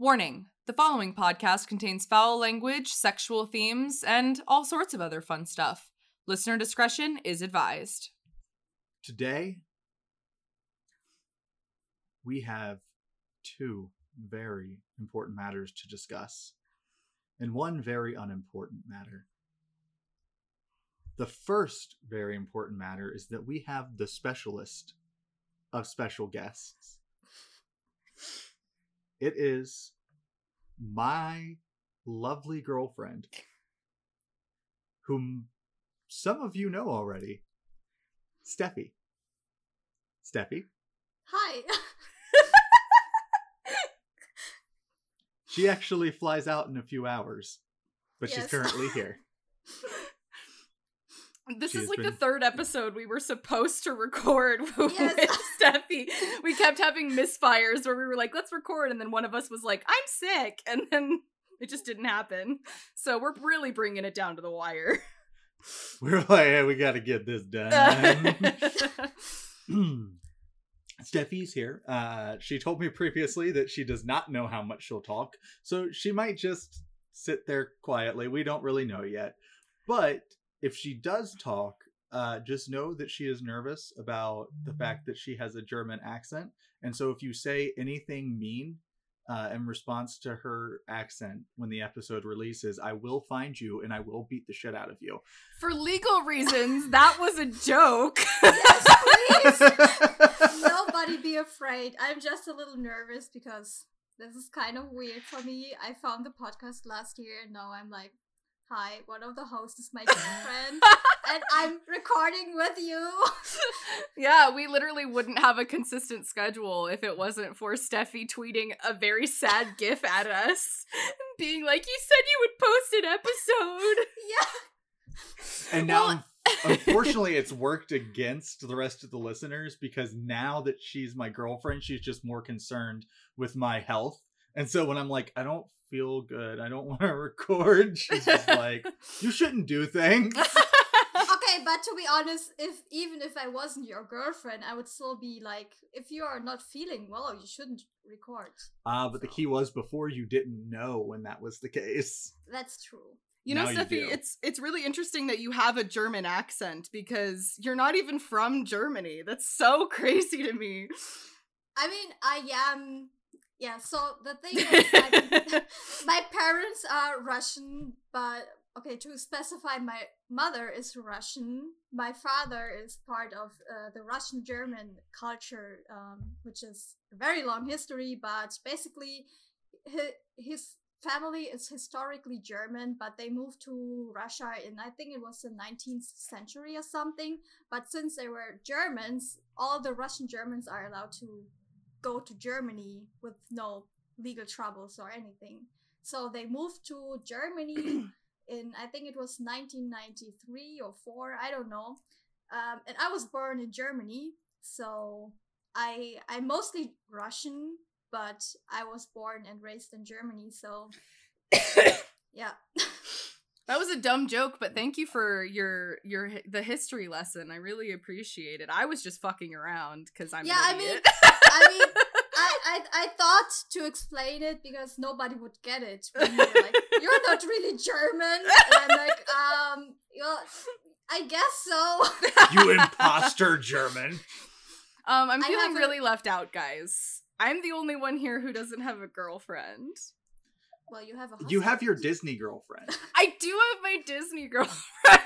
Warning the following podcast contains foul language, sexual themes, and all sorts of other fun stuff. Listener discretion is advised. Today, we have two very important matters to discuss, and one very unimportant matter. The first very important matter is that we have the specialist of special guests. It is my lovely girlfriend, whom some of you know already, Steffi. Steffi. Hi. She actually flies out in a few hours, but she's currently here. This She is has like the third episode we were supposed to record with Yes. Steffi. We kept having misfires where we were like, let's record, and then one of us was like, I'm sick, and then it just didn't happen. So we're really bringing it down to the wire. We're like, hey, we got to get this done. Steffi's here. Uh, she told me previously that she does not know how much she'll talk, so she might just sit there quietly. We don't really know yet. But if she does talk, uh, just know that she is nervous about the fact that she has a German accent. And so if you say anything mean uh, in response to her accent when the episode releases, I will find you and I will beat the shit out of you. For legal reasons, that was a joke. yes, please. Nobody be afraid. I'm just a little nervous because this is kind of weird for me. I found the podcast last year and now I'm like, hi, one of the hosts is my girlfriend and I'm recording with you. yeah, we literally wouldn't have a consistent schedule if it wasn't for Steffi tweeting a very sad gif at us, being like, "You said you would post an episode." yeah. And now, Well- unfortunately, it's worked against the rest of the listeners because now that she's my girlfriend, she's just more concerned with my health. And so when I'm like, I don't feel good, I don't want to record, she's just like, you shouldn't do things. Okay, but to be honest, if even if I wasn't your girlfriend, I would still be like, if you are not feeling well, you shouldn't record. Uh, but the key was before you didn't know when that was the case. That's true. You know, Now Steffi, do. it's it's really interesting that you have a German accent because you're not even from Germany. That's so crazy to me. I mean, I am. Yeah. So the thing is, my, my parents are Russian, but okay. To specify, my mother is Russian. My father is part of uh, the Russian-German culture, um, which is a very long history. But basically, hi- his family is historically German, but they moved to Russia in I think it was the 19th century or something. But since they were Germans, all the Russian Germans are allowed to go to Germany with no legal troubles or anything. So they moved to Germany in I think it was 1993 or 4, I don't know. Um, and I was born in Germany, so I I'm mostly Russian, but I was born and raised in Germany, so yeah. That was a dumb joke, but thank you for your your the history lesson. I really appreciate it. I was just fucking around because I'm Yeah, an I mean- I mean, I, I I thought to explain it because nobody would get it. You're like, you're not really German. And I'm like, um, well, I guess so. You imposter German. um, I'm feeling have a- really left out, guys. I'm the only one here who doesn't have a girlfriend. Well, you have a. You have your Disney girlfriend. I do have my Disney girlfriend,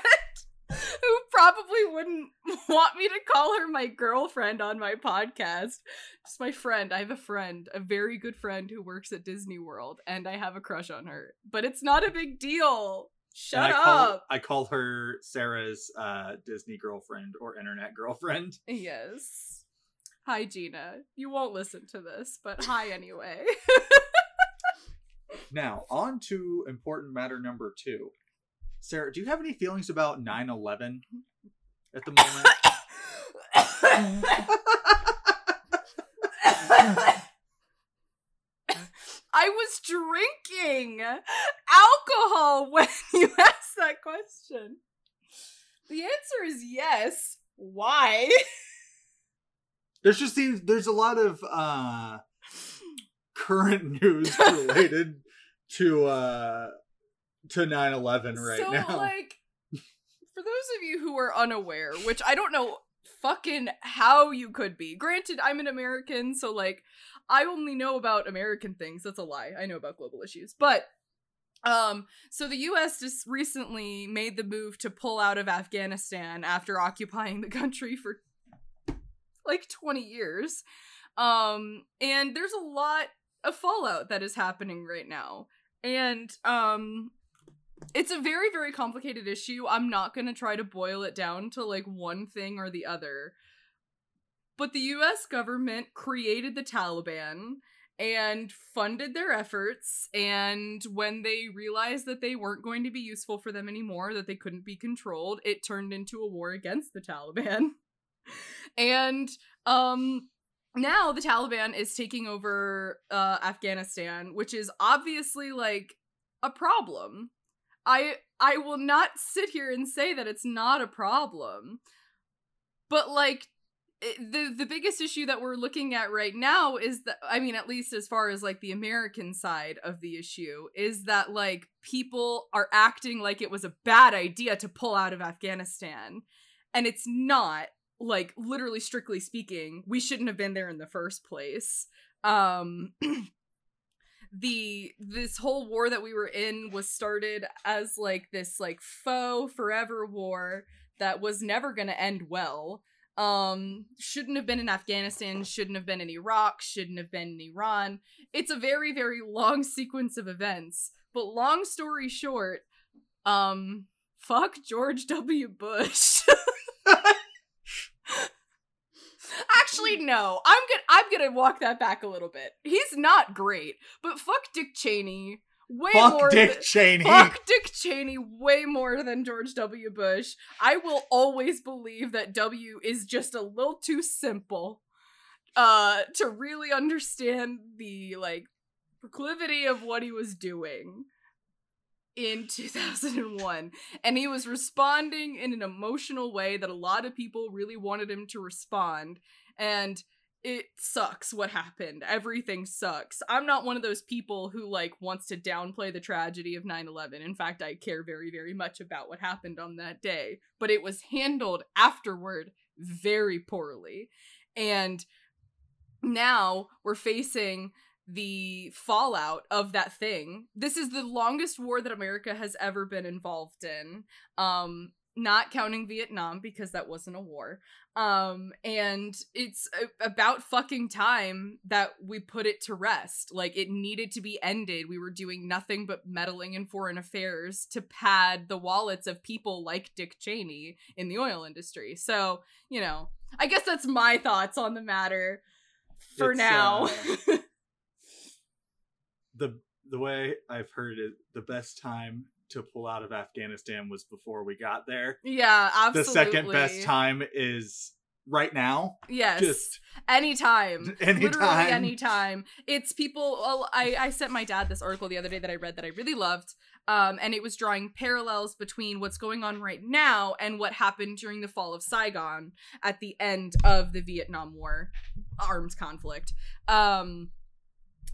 who probably wouldn't want me to call her my girlfriend on my podcast. Just my friend. I have a friend, a very good friend who works at Disney World, and I have a crush on her. But it's not a big deal. Shut I call, up. I call her Sarah's uh, Disney girlfriend or internet girlfriend. Yes. Hi, Gina. You won't listen to this, but hi anyway. Now, on to important matter number two. Sarah, do you have any feelings about 9 11 at the moment? I was drinking alcohol when you asked that question. The answer is yes. Why? There's just seems there's a lot of uh current news related to uh to 9-11 right so, now. like, for those of you who are unaware, which I don't know fucking how you could be. Granted, I'm an American, so like, I only know about American things. That's a lie. I know about global issues, but. Um, so the US just recently made the move to pull out of Afghanistan after occupying the country for like 20 years. Um, and there's a lot of fallout that is happening right now. And um it's a very very complicated issue. I'm not going to try to boil it down to like one thing or the other. But the US government created the Taliban and funded their efforts and when they realized that they weren't going to be useful for them anymore, that they couldn't be controlled, it turned into a war against the Taliban. and um now the Taliban is taking over uh, Afghanistan, which is obviously like a problem. I I will not sit here and say that it's not a problem. But like it, the the biggest issue that we're looking at right now is that I mean at least as far as like the American side of the issue is that like people are acting like it was a bad idea to pull out of Afghanistan and it's not like literally strictly speaking we shouldn't have been there in the first place. Um the this whole war that we were in was started as like this like faux forever war that was never going to end well. Um shouldn't have been in afghanistan shouldn't have been in iraq shouldn't have been in iran. It's a very very long sequence of events but long story short um fuck george w. Bush Actually, no. I'm gonna I'm gonna walk that back a little bit. He's not great, but fuck Dick Cheney way Fuck more. Dick than, Cheney. Fuck Dick Cheney way more than George W. Bush. I will always believe that W is just a little too simple uh to really understand the like proclivity of what he was doing in 2001 and he was responding in an emotional way that a lot of people really wanted him to respond and it sucks what happened. Everything sucks. I'm not one of those people who like wants to downplay the tragedy of 9-11 in fact i care very very much about what happened on that day but it was handled afterward very poorly. And now we're facing the fallout of that thing. This is the longest war that America has ever been involved in. Um not counting Vietnam because that wasn't a war. Um and it's a- about fucking time that we put it to rest. Like it needed to be ended. We were doing nothing but meddling in foreign affairs to pad the wallets of people like Dick Cheney in the oil industry. So, you know, I guess that's my thoughts on the matter for It's, now. uh, the the way I've heard it, the best time to pull out of Afghanistan was before we got there. yeah, absolutely. The second best time is right now. Yes. Just anytime. Literally anytime. anytime. It's people well, I I sent my dad this article the other day that I read that I really loved. Um, and it was drawing parallels between what's going on right now and what happened during the fall of Saigon at the end of the Vietnam War arms conflict. Um,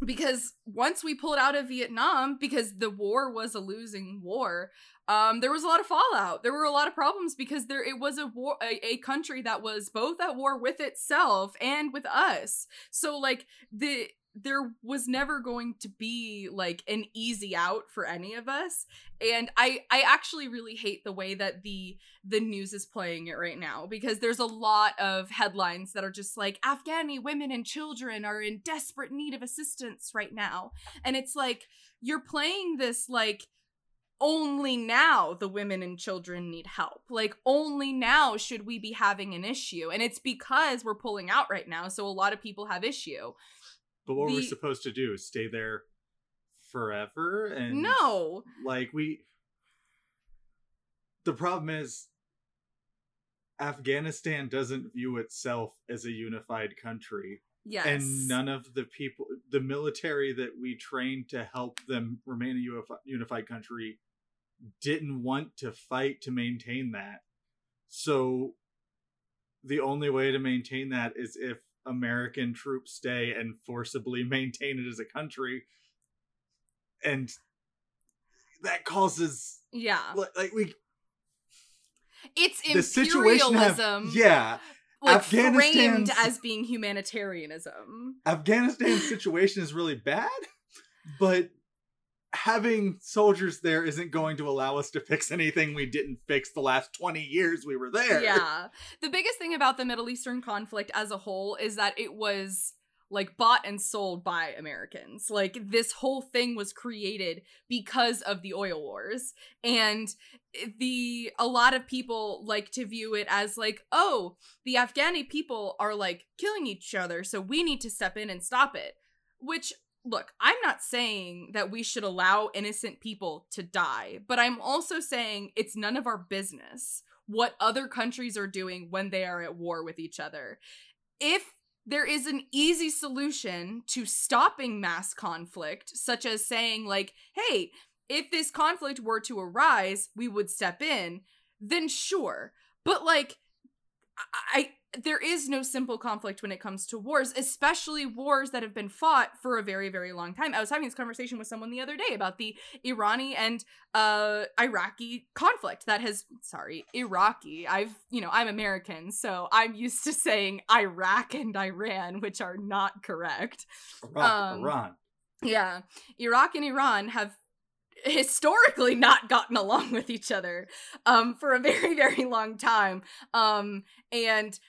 because once we pulled out of Vietnam, because the war was a losing war, um, there was a lot of fallout. There were a lot of problems because there it was a war, a, a country that was both at war with itself and with us. So like the there was never going to be like an easy out for any of us and i i actually really hate the way that the the news is playing it right now because there's a lot of headlines that are just like afghani women and children are in desperate need of assistance right now and it's like you're playing this like only now the women and children need help. Like only now should we be having an issue and it's because we're pulling out right now so a lot of people have issue But what we're supposed to do is stay there forever and no. like we the problem is Afghanistan doesn't view itself as a unified country. Yes. and none of the people the military that we trained to help them remain a unifi- unified country didn't want to fight to maintain that. So the only way to maintain that is if American troops stay and forcibly maintain it as a country. And that causes Yeah. like, like we It's the situation have, imperialism. yeah like framed as being humanitarianism. Afghanistan's situation is really bad, but having soldiers there isn't going to allow us to fix anything we didn't fix the last 20 years we were there. Yeah. The biggest thing about the Middle Eastern conflict as a whole is that it was like bought and sold by Americans. Like this whole thing was created because of the oil wars. And the a lot of people like to view it as like, "Oh, the Afghani people are like killing each other, so we need to step in and stop it." Which look, I'm not saying that we should allow innocent people to die, but I'm also saying it's none of our business what other countries are doing when they are at war with each other. If there is an easy solution to stopping mass conflict, such as saying, like, hey, if this conflict were to arise, we would step in, then sure. But, like, I, there is no simple conflict when it comes to wars, especially wars that have been fought for a very, very long time. I was having this conversation with someone the other day about the Irani and uh Iraqi conflict that has sorry, Iraqi. I've, you know, I'm American, so I'm used to saying Iraq and Iran, which are not correct. Iraq, Um, Iran. Yeah. Iraq and Iran have historically not gotten along with each other um for a very very long time um and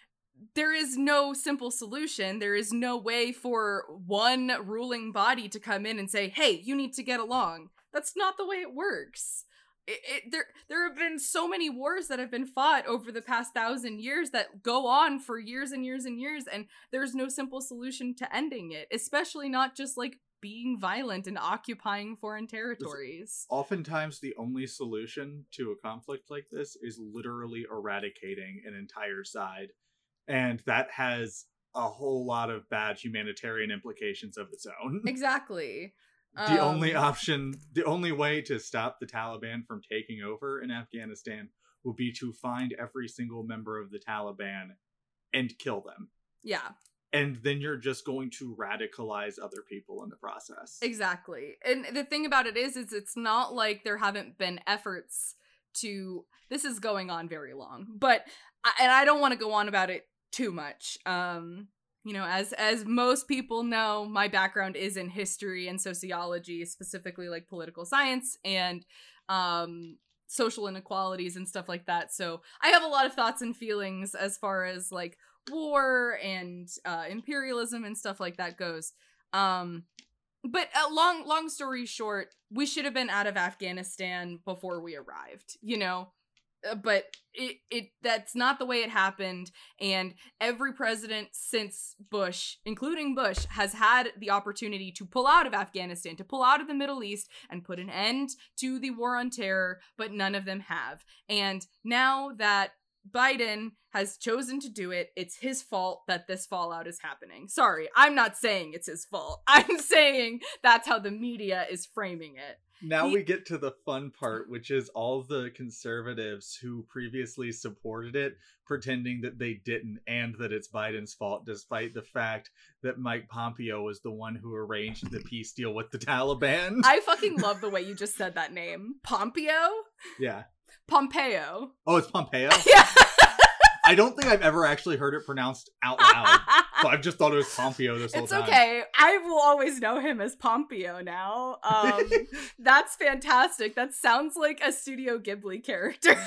there is no simple solution. There is no way for one ruling body to come in and say hey you need to get along. That's not the way it works. It, it, there there have been so many wars that have been fought over the past thousand years that go on for years and years and years and there's no simple solution to ending it especially not just like being violent and occupying foreign territories. Oftentimes, the only solution to a conflict like this is literally eradicating an entire side. And that has a whole lot of bad humanitarian implications of its own. exactly the only Um, option, the only way to stop the Taliban from taking over in Afghanistan would be to find every single member of the Taliban and kill them. yeah And then you're just going to radicalize other people in the process. Exactly. And the thing about it is is it's not like there haven't been efforts to this is going on very long. But and I don't want to go on about it too much. Um you know, as as most people know, my background is in history and sociology, specifically like political science and um social inequalities and stuff like that. So, I have a lot of thoughts and feelings as far as like war and uh imperialism and stuff like that goes. Um but uh, long long story short we should have been out of afghanistan before we arrived you know Uh, but it it that's not the way it happened and every president since bush including bush has had the opportunity to pull out of afghanistan to pull out of the middle east and put an end to the war on terror but none of them have and now that Biden has chosen to do it. It's his fault that this fallout is happening. Sorry, I'm not saying it's his fault. I'm saying that's how the media is framing it. Now He- we get to the fun part, which is all the conservatives who previously supported it pretending that they didn't and that it's Biden's fault, despite the fact that Mike Pompeo was the one who arranged the peace deal with the Taliban. I fucking love the way you just said that name. Pompeo? yeah. Pompeo. Oh, it's Pompeo? Yeah. I don't think I've ever actually heard it pronounced out loud. I've just thought it was Pompeo this whole it's time. okay. I will always know him as Pompeo now. Um, that's fantastic. That sounds like a Studio Ghibli character.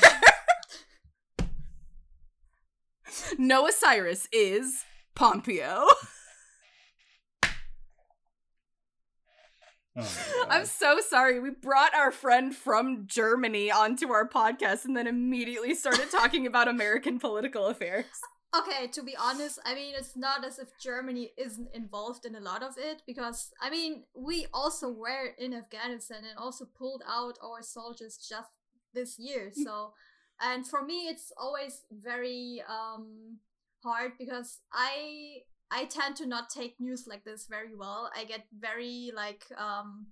Noah Cyrus is Pompeo. Oh I'm so sorry. We brought our friend from Germany onto our podcast and then immediately started talking about American political affairs. Okay, to be honest, I mean, it's not as if Germany isn't involved in a lot of it because, I mean, we also were in Afghanistan and also pulled out our soldiers just this year. So, and for me, it's always very um, hard because I I tend to not take news like this very well. I get very like um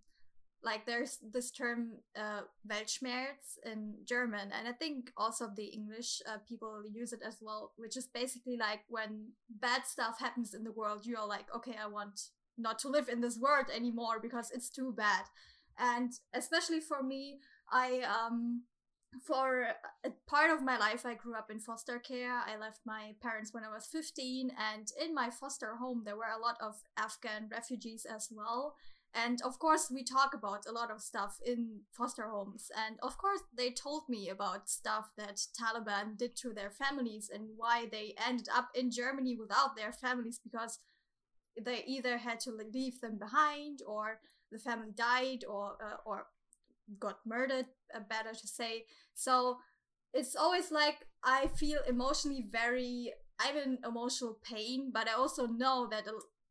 like there's this term uh, Weltschmerz in German, and I think also the English uh, people use it as well, which is basically like when bad stuff happens in the world, you're like, okay, I want not to live in this world anymore because it's too bad. And especially for me, I um for a part of my life I grew up in foster care. I left my parents when I was 15 and in my foster home there were a lot of Afghan refugees as well. And of course, we talk about a lot of stuff in foster homes. And of course, they told me about stuff that Taliban did to their families and why they ended up in Germany without their families because they either had to leave them behind or the family died or uh, or got murdered uh, better to say so it's always like i feel emotionally very i'm in emotional pain but i also know that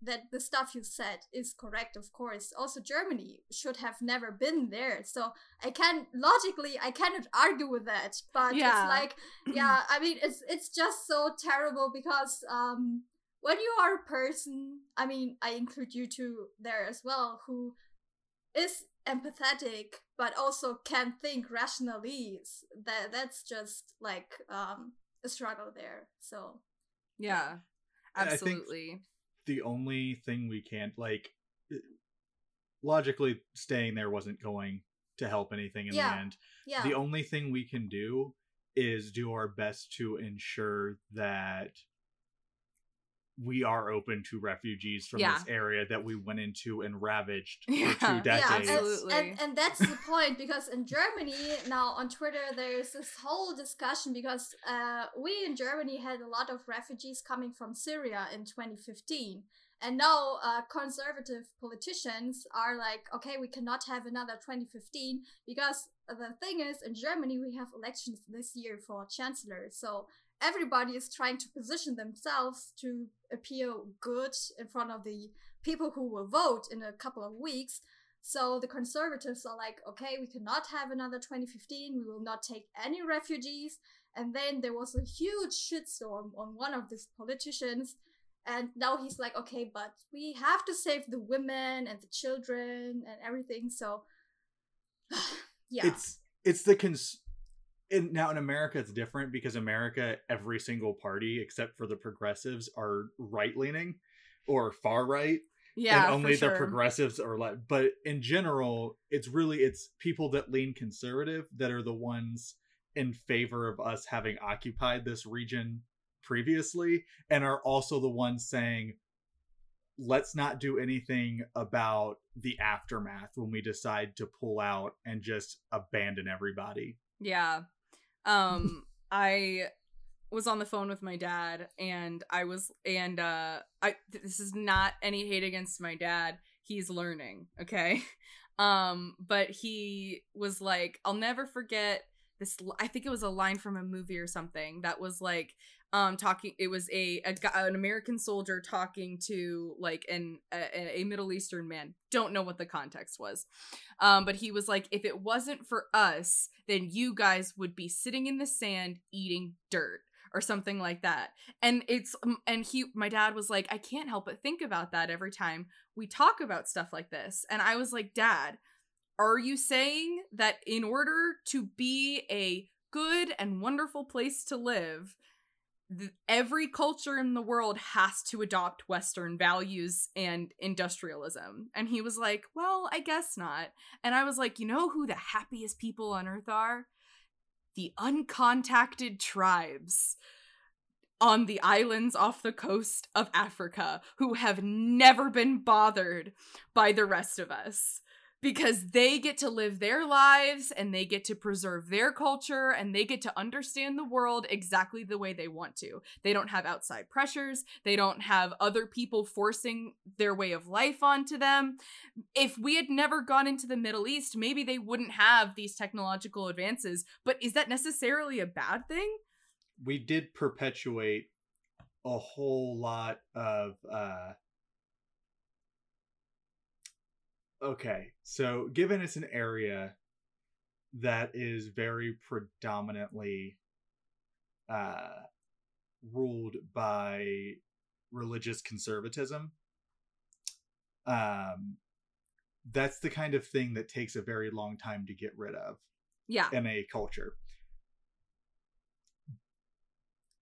that the stuff you said is correct of course. Also germany should have never been there. So i can logically i cannot argue with that but yeah. it's like yeah i mean it's it's just so terrible because um when you are a person i mean i include you two there as well who is empathetic but also can think rationally. That that's just like um a struggle there. So yeah. Absolutely the only thing we can't like eh, logically staying there wasn't going to help anything in yeah. the end yeah the only thing we can do is do our best to ensure that we are open to refugees from yeah. this area that we went into and ravaged yeah. for two decades. Yeah, absolutely. And, and, that's the point because in Germany now on Twitter there's this whole discussion because uh, we in Germany had a lot of refugees coming from Syria in 2015. And now uh, conservative politicians are like, okay, we cannot have another 2015 because the thing is, in Germany, we have elections this year for chancellor. So everybody is trying to position themselves to appear good in front of the people who will vote in a couple of weeks. So the conservatives are like, okay, we cannot have another 2015. We will not take any refugees. And then there was a huge shitstorm on one of these politicians. And now he's like, okay, but we have to save the women and the children and everything. So, yeah. It's it's the cons in, now in America it's different because America every single party except for the progressives are right leaning or far right. Yeah, and only sure. the progressives are left. But in general, it's really it's people that lean conservative that are the ones in favor of us having occupied this region previously and are also the ones saying let's not do anything about the aftermath when we decide to pull out and just abandon everybody. Yeah um i was on the phone with my dad and i was and uh i this is not any hate against my dad. He's learning okay? Um but he was like i'll never forget this i think it was a line from a movie or something that was like um talking it was a, a an american soldier talking to like an a, a, middle eastern man. Don't know what the context was. Um but he was like if it wasn't for us then you guys would be sitting in the sand eating dirt or something like that. And it's and he my dad was like i can't help but think about that every time we talk about stuff like this. And i was like dad are you saying that in order to be a good and wonderful place to live every culture in the world has to adopt western values and industrialism. And he was like well i guess not. And i was like you know who the happiest people on earth are? The uncontacted tribes on the islands off the coast of africa who have never been bothered by the rest of us because they get to live their lives and they get to preserve their culture and they get to understand the world exactly the way they want to. They don't have outside pressures, they don't have other people forcing their way of life onto them. If we had never gone into the Middle East, maybe they wouldn't have these technological advances, but is that necessarily a bad thing? We did perpetuate a whole lot of uh Okay, so given it's an area that is very predominantly uh, ruled by religious conservatism, um, that's the kind of thing that takes a very long time to get rid of Yeah. in a culture.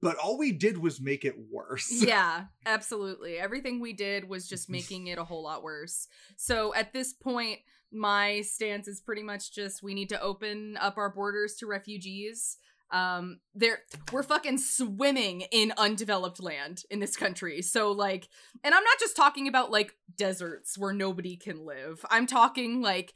But all we did was make it worse. yeah, absolutely. Everything we did was just making it a whole lot worse. So at this point, my stance is pretty much just we need to open up our borders to refugees. Um, there we're fucking swimming in undeveloped land in this country. So like, and I'm not just talking about like deserts where nobody can live. I'm talking like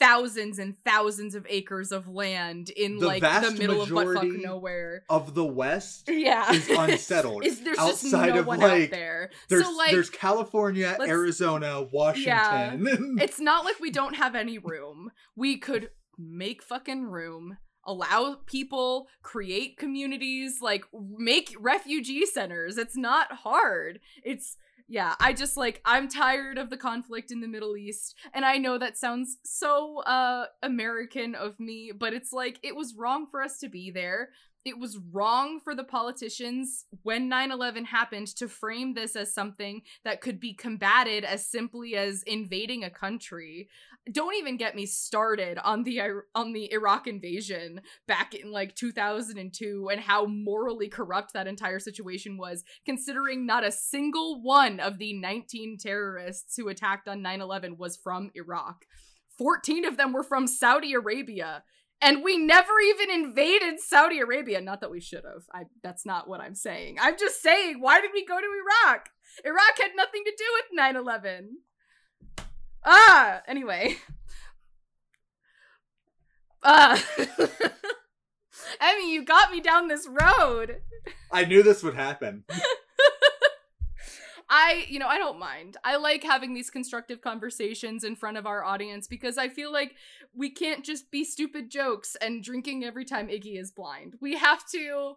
thousands and thousands of acres of land in The like the middle of buttfuck nowhere. Of the West Yeah, is unsettled. Is there's just outside no of, one like, out there. There's so like there's California, Arizona, Washington. it's not like we don't have any room. We could make fucking room, allow people create communities, like make refugee centers. It's not hard. It's yeah, I just like I'm tired of the conflict in the Middle East and I know that sounds so uh American of me, but it's like it was wrong for us to be there. It was wrong for the politicians when 9/11 happened to frame this as something that could be combated as simply as invading a country. Don't even get me started on the on the Iraq invasion back in like 2002 and how morally corrupt that entire situation was considering not a single one of the 19 terrorists who attacked on 9/11 was from Iraq. 14 of them were from Saudi Arabia. And we never even invaded Saudi Arabia. Not that we should have. I that's not what I'm saying. I'm just saying, why did we go to Iraq? Iraq had nothing to do with 9/11. Ah, anyway. Ah. Emmy, you got me down this road. I knew this would happen. I, you know, I don't mind. I like having these constructive conversations in front of our audience because I feel like we can't just be stupid jokes and drinking every time Iggy is blind. We have to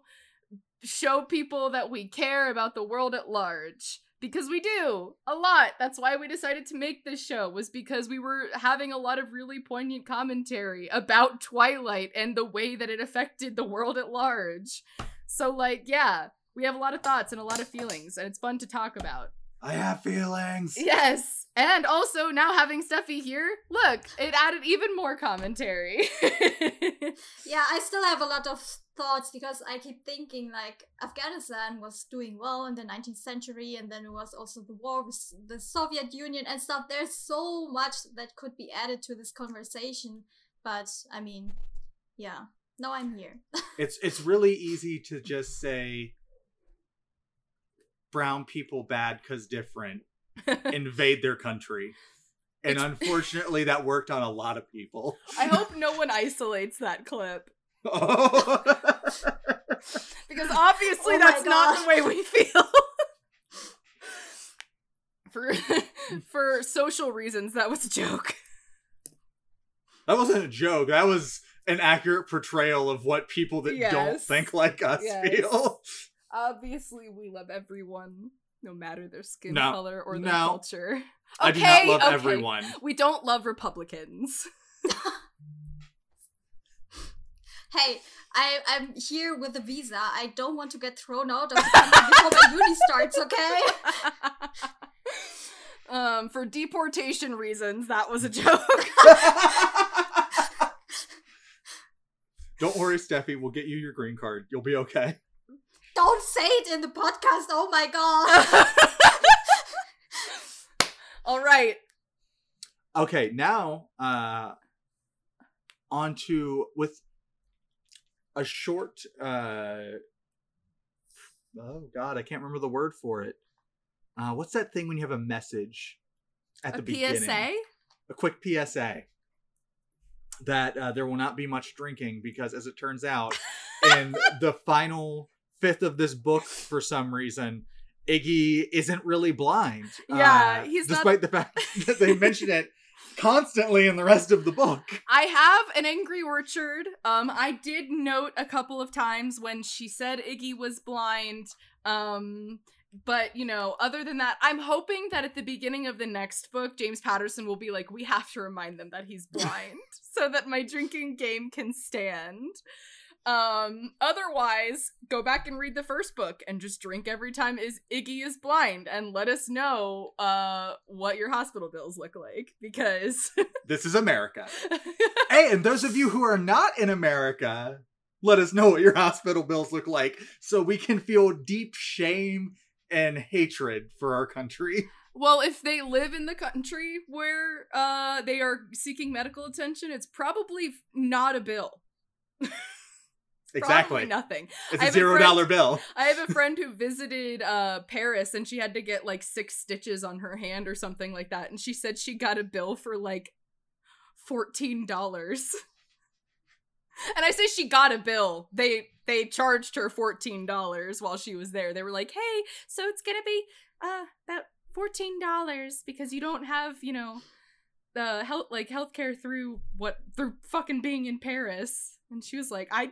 show people that we care about the world at large because we do a lot. That's why we decided to make this show was because we were having a lot of really poignant commentary about Twilight and the way that it affected the world at large. So like, yeah, we have a lot of thoughts and a lot of feelings, and it's fun to talk about. I have feelings. Yes. And also now having Steffi here, look, it added even more commentary. Yeah, I still have a lot of thoughts because I keep thinking like Afghanistan was doing well in the 19th century, and then it was also the war with the Soviet Union and stuff. There's so much that could be added to this conversation, but I mean, yeah, now I'm here. It's it's really easy to just say brown people bad cuz different invade their country. And It's- unfortunately that worked on a lot of people. I hope no one isolates that clip. Oh. Because obviously Oh that's not the way we feel. for for social reasons, that was a joke. that wasn't a joke. That was an accurate portrayal of what people that don't think like us Yes. feel. Obviously, we love everyone, no matter their skin No. color or their No. culture. I do not love okay. everyone. We don't love Republicans. hey, I I'm here with a visa. I don't want to get thrown out of the country before my uni starts. Okay. um, for deportation reasons, that was a joke. Don't worry, Steffi. We'll get you your green card. You'll be okay. Don't say it in the podcast. Oh my god. All right. Okay, now uh on to with a short uh oh god, I can't remember the word for it. Uh what's that thing when you have a message at A the beginning? PSA? A quick PSA. That uh, there will not be much drinking because as it turns out in the final fifth of this book for some reason Iggy isn't really blind. Yeah, uh, he's not- despite the fact that they mention it constantly in the rest of the book. I have an angry orchard. Um, I did note a couple of times when she said Iggy was blind. Um, but you know, other than that, I'm hoping that at the beginning of the next book, James Patterson will be like, "We have to remind them that he's blind, so that my drinking game can stand." Um, otherwise, go back and read the first book and just drink every time is Iggy is blind and let us know uh what your hospital bills look like because This is America. Hey, and those of you who are not in America, let us know what your hospital bills look like so we can feel deep shame and hatred for our country. well, if they live in the country where uh they are seeking medical attention, it's probably not a bill. Exactly. Probably nothing. It's a zero dollar bill. I have a friend who visited uh Paris and she had to get like six stitches on her hand or something like that. And she said she got a bill for like fourteen dollars. And I say she got a bill. They they charged her fourteen dollars while she was there. They were like, "Hey, so it's gonna be uh about fourteen dollars because you don't have you know the health like healthcare through what through fucking being in Paris." And she was like, "I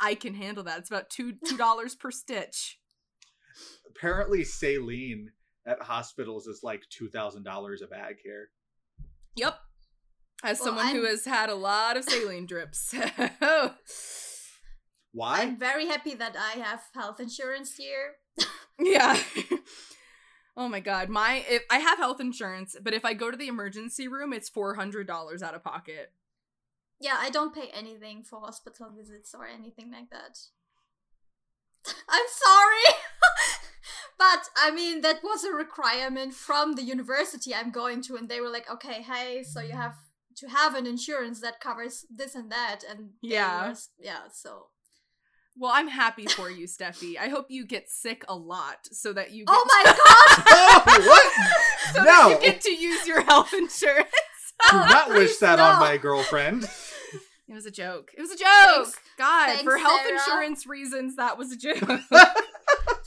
I can handle that. It's about two two dollars per stitch." Apparently, saline at hospitals is like two thousand dollars a bag here. Yep. As Well, someone who I'm- has had a lot of saline drips. Why? I'm very happy that I have health insurance here. Yeah. oh my god. My if I have health insurance, but if I go to the emergency room, it's four hundred dollars out of pocket. Yeah, I don't pay anything for hospital visits or anything like that. I'm sorry. but I mean that was a requirement from the university I'm going to and they were like, "Okay, hey, so you have to have an insurance that covers this and that." And Yeah. were- yeah, so Well, I'm happy for you, Steffi. I hope you get sick a lot so that you oh get Oh my god. oh, what? so no! that you get to use your health insurance. Do not wish Please, that on my girlfriend. It was a joke. It was a joke. Thanks. God, Thanks, for health Sarah. insurance reasons, that was a joke.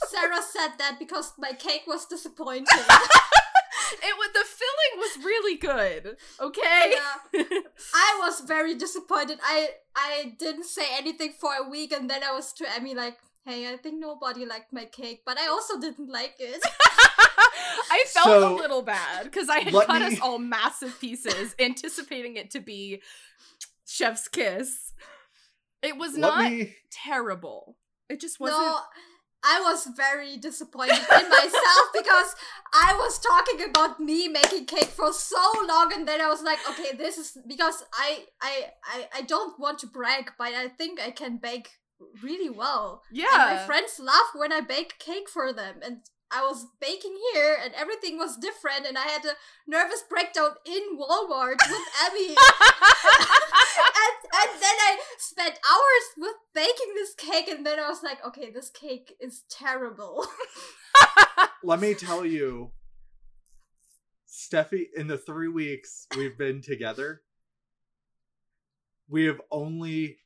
Sarah said that because my cake was disappointing. it was the filling was really good. Okay. Yeah. I was very disappointed. I I didn't say anything for a week, and then I was to Emmy like, "Hey, I think nobody liked my cake, but I also didn't like it." I felt So, a little bad because I had cut me- us all massive pieces, anticipating it to be chef's kiss. It was Let not me. terrible. It just wasn't. no, I was very disappointed in myself because I was talking about me making cake for so long, and then I was like, "Okay, this is because I I I, I don't want to brag, but I think I can bake really well." And my friends laugh when I bake cake for them. And I was baking here and everything was different and I had a nervous breakdown in Walmart with Abby. and, and then I spent hours with baking this cake and then I was like, okay, this cake is terrible. Let me tell you, Steffi, in the three weeks we've been together, we have only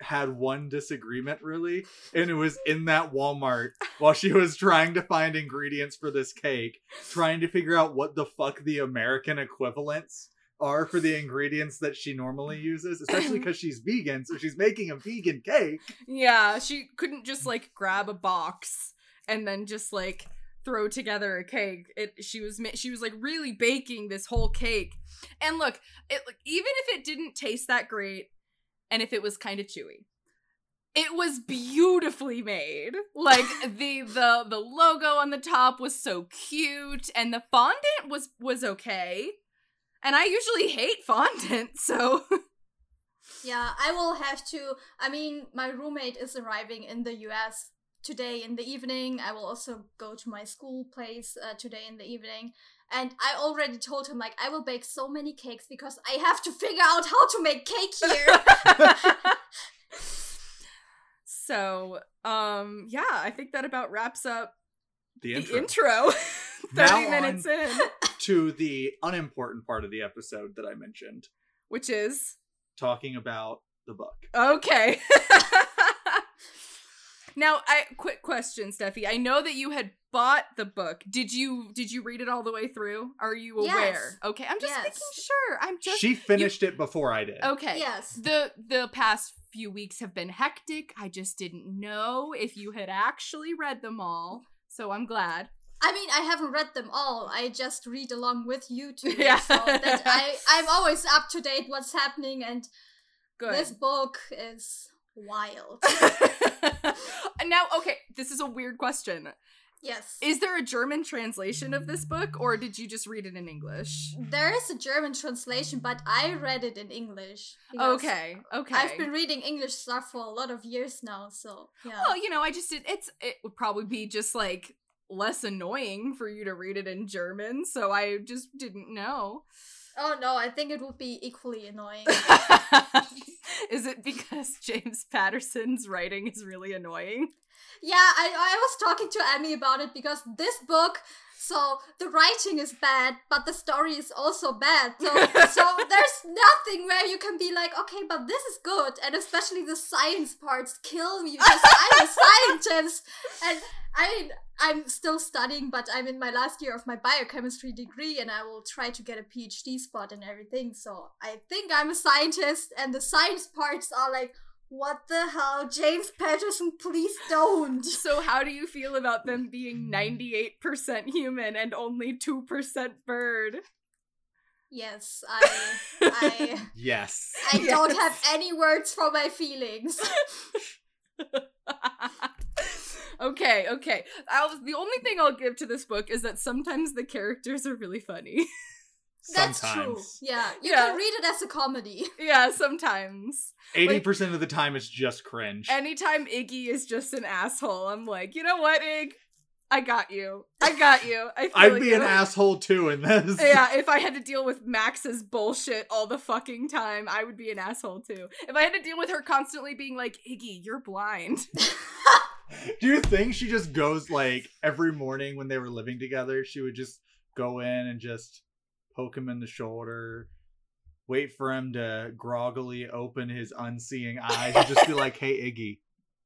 had one disagreement really, and it was in that Walmart while she was trying to find ingredients for this cake, trying to figure out what the fuck the American equivalents are for the ingredients that she normally uses, especially because she's vegan, so she's making a vegan cake. yeah, she couldn't just like grab a box and then just like throw together a cake. It she was she was like really baking this whole cake. And look, it even if it didn't taste that great and if it was kind of chewy, it was beautifully made. Like the the the logo on the top was so cute and the fondant was was okay. And I usually hate fondant, so yeah, I will have to. I mean, my roommate is arriving in the US today in the evening. I will also go to my school place uh, today in the evening. And I already told him, like, I will bake so many cakes because I have to figure out how to make cake here. so, um, yeah, I think that about wraps up The the intro. intro. 30 Now minutes in, to the unimportant part of the episode that I mentioned, which is talking about the book. okay. now, I quick question, Steffi. I know that you had bought the book. Did you did you read it all the way through? Are you Yes. aware? Okay, I'm just Yes. making sure. I'm just she finished it before I did. Okay. yes. The the past few weeks have been hectic. I just didn't know if you had actually read them all. So I'm glad. I mean, I haven't read them all. I just read along with you two. Yeah. So that I, I'm always up to date what's happening, and Good. this book is wild. now, okay, this is a weird question. yes. Is there a German translation of this book, or did you just read it in English? There is a German translation, but I read it in English. Okay, okay. I've been reading English stuff for a lot of years now, so yeah. Well, you know, I just did. It's it would probably be just like less annoying for you to read it in German, so I just didn't know. Oh no, I think it would be equally annoying. is it because James Patterson's writing is really annoying? yeah, I, I was talking to Emmy about it because this book, so the writing is bad, but the story is also bad. So, so there's nothing where you can be like, okay, but this is good. And especially the science parts kill me because I'm a scientist. And I mean, I'm still studying, but I'm in my last year of my biochemistry degree and I will try to get a PhD spot and everything. So I think I'm a scientist, and the science parts are like, what the hell, James Patterson, please don't. So, how do you feel about them being 98% human and only 2% bird? Yes, I, I, Yes. I don't have any words for my feelings. okay, okay. I'll, the only thing I'll give to this book is that sometimes the characters are really funny. That's true. Yeah, you Yeah. can read it as a comedy. yeah, sometimes. 80% of the time it's just cringe. Anytime Iggy is just an asshole, I'm like, you know what, Ig? I got you. I got you. I feel I'd be you. an asshole too in this. Yeah, if I had to deal with Max's bullshit all the fucking time, I would be an asshole too. If I had to deal with her constantly being like, Iggy, you're blind. Do you think she just goes like every morning when they were living together, she would just go in and just poke him in the shoulder, wait for him to groggily open his unseeing eyes, and just be like, "Hey, Iggy,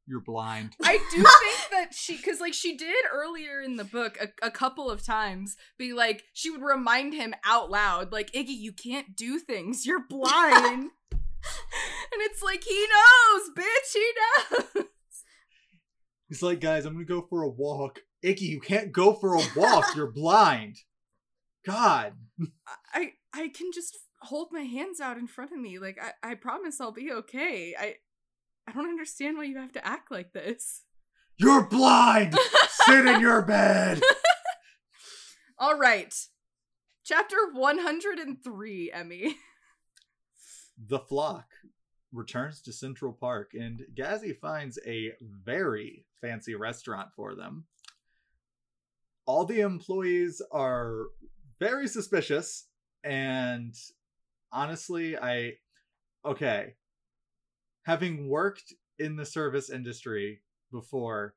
you're blind." I do think that she, because like she did earlier in the book a, a couple of times, be like, she would remind him out loud, like, Iggy, you can't do things. You're blind. and it's like, he knows, bitch, he knows. He's like, "Guys, I'm gonna go for a walk." Iggy, you can't go for a walk. You're blind. God. I I can just hold my hands out in front of me. Like I, I promise I'll be okay. I I don't understand why you have to act like this. You're blind. Sit in your bed. All right. Chapter 103, Emmy. The flock returns to Central Park, and Gazzy finds a very fancy restaurant for them. All the employees are very suspicious, and honestly, I. Okay. Having worked in the service industry before,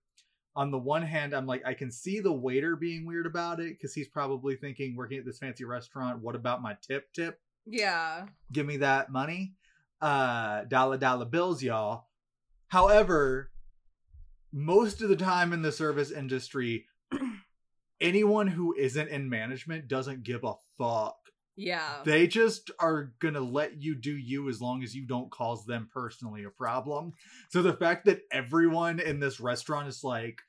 on the one hand, I'm like, I can see the waiter being weird about it because he's probably thinking, working at this fancy restaurant, what about my tip tip? Yeah. give me that money uh dollar dollar bills y'all however most of the time in the service industry anyone who isn't in management doesn't give a fuck. Yeah. they just are gonna let you do you as long as you don't cause them personally a problem. So the fact that everyone in this restaurant is like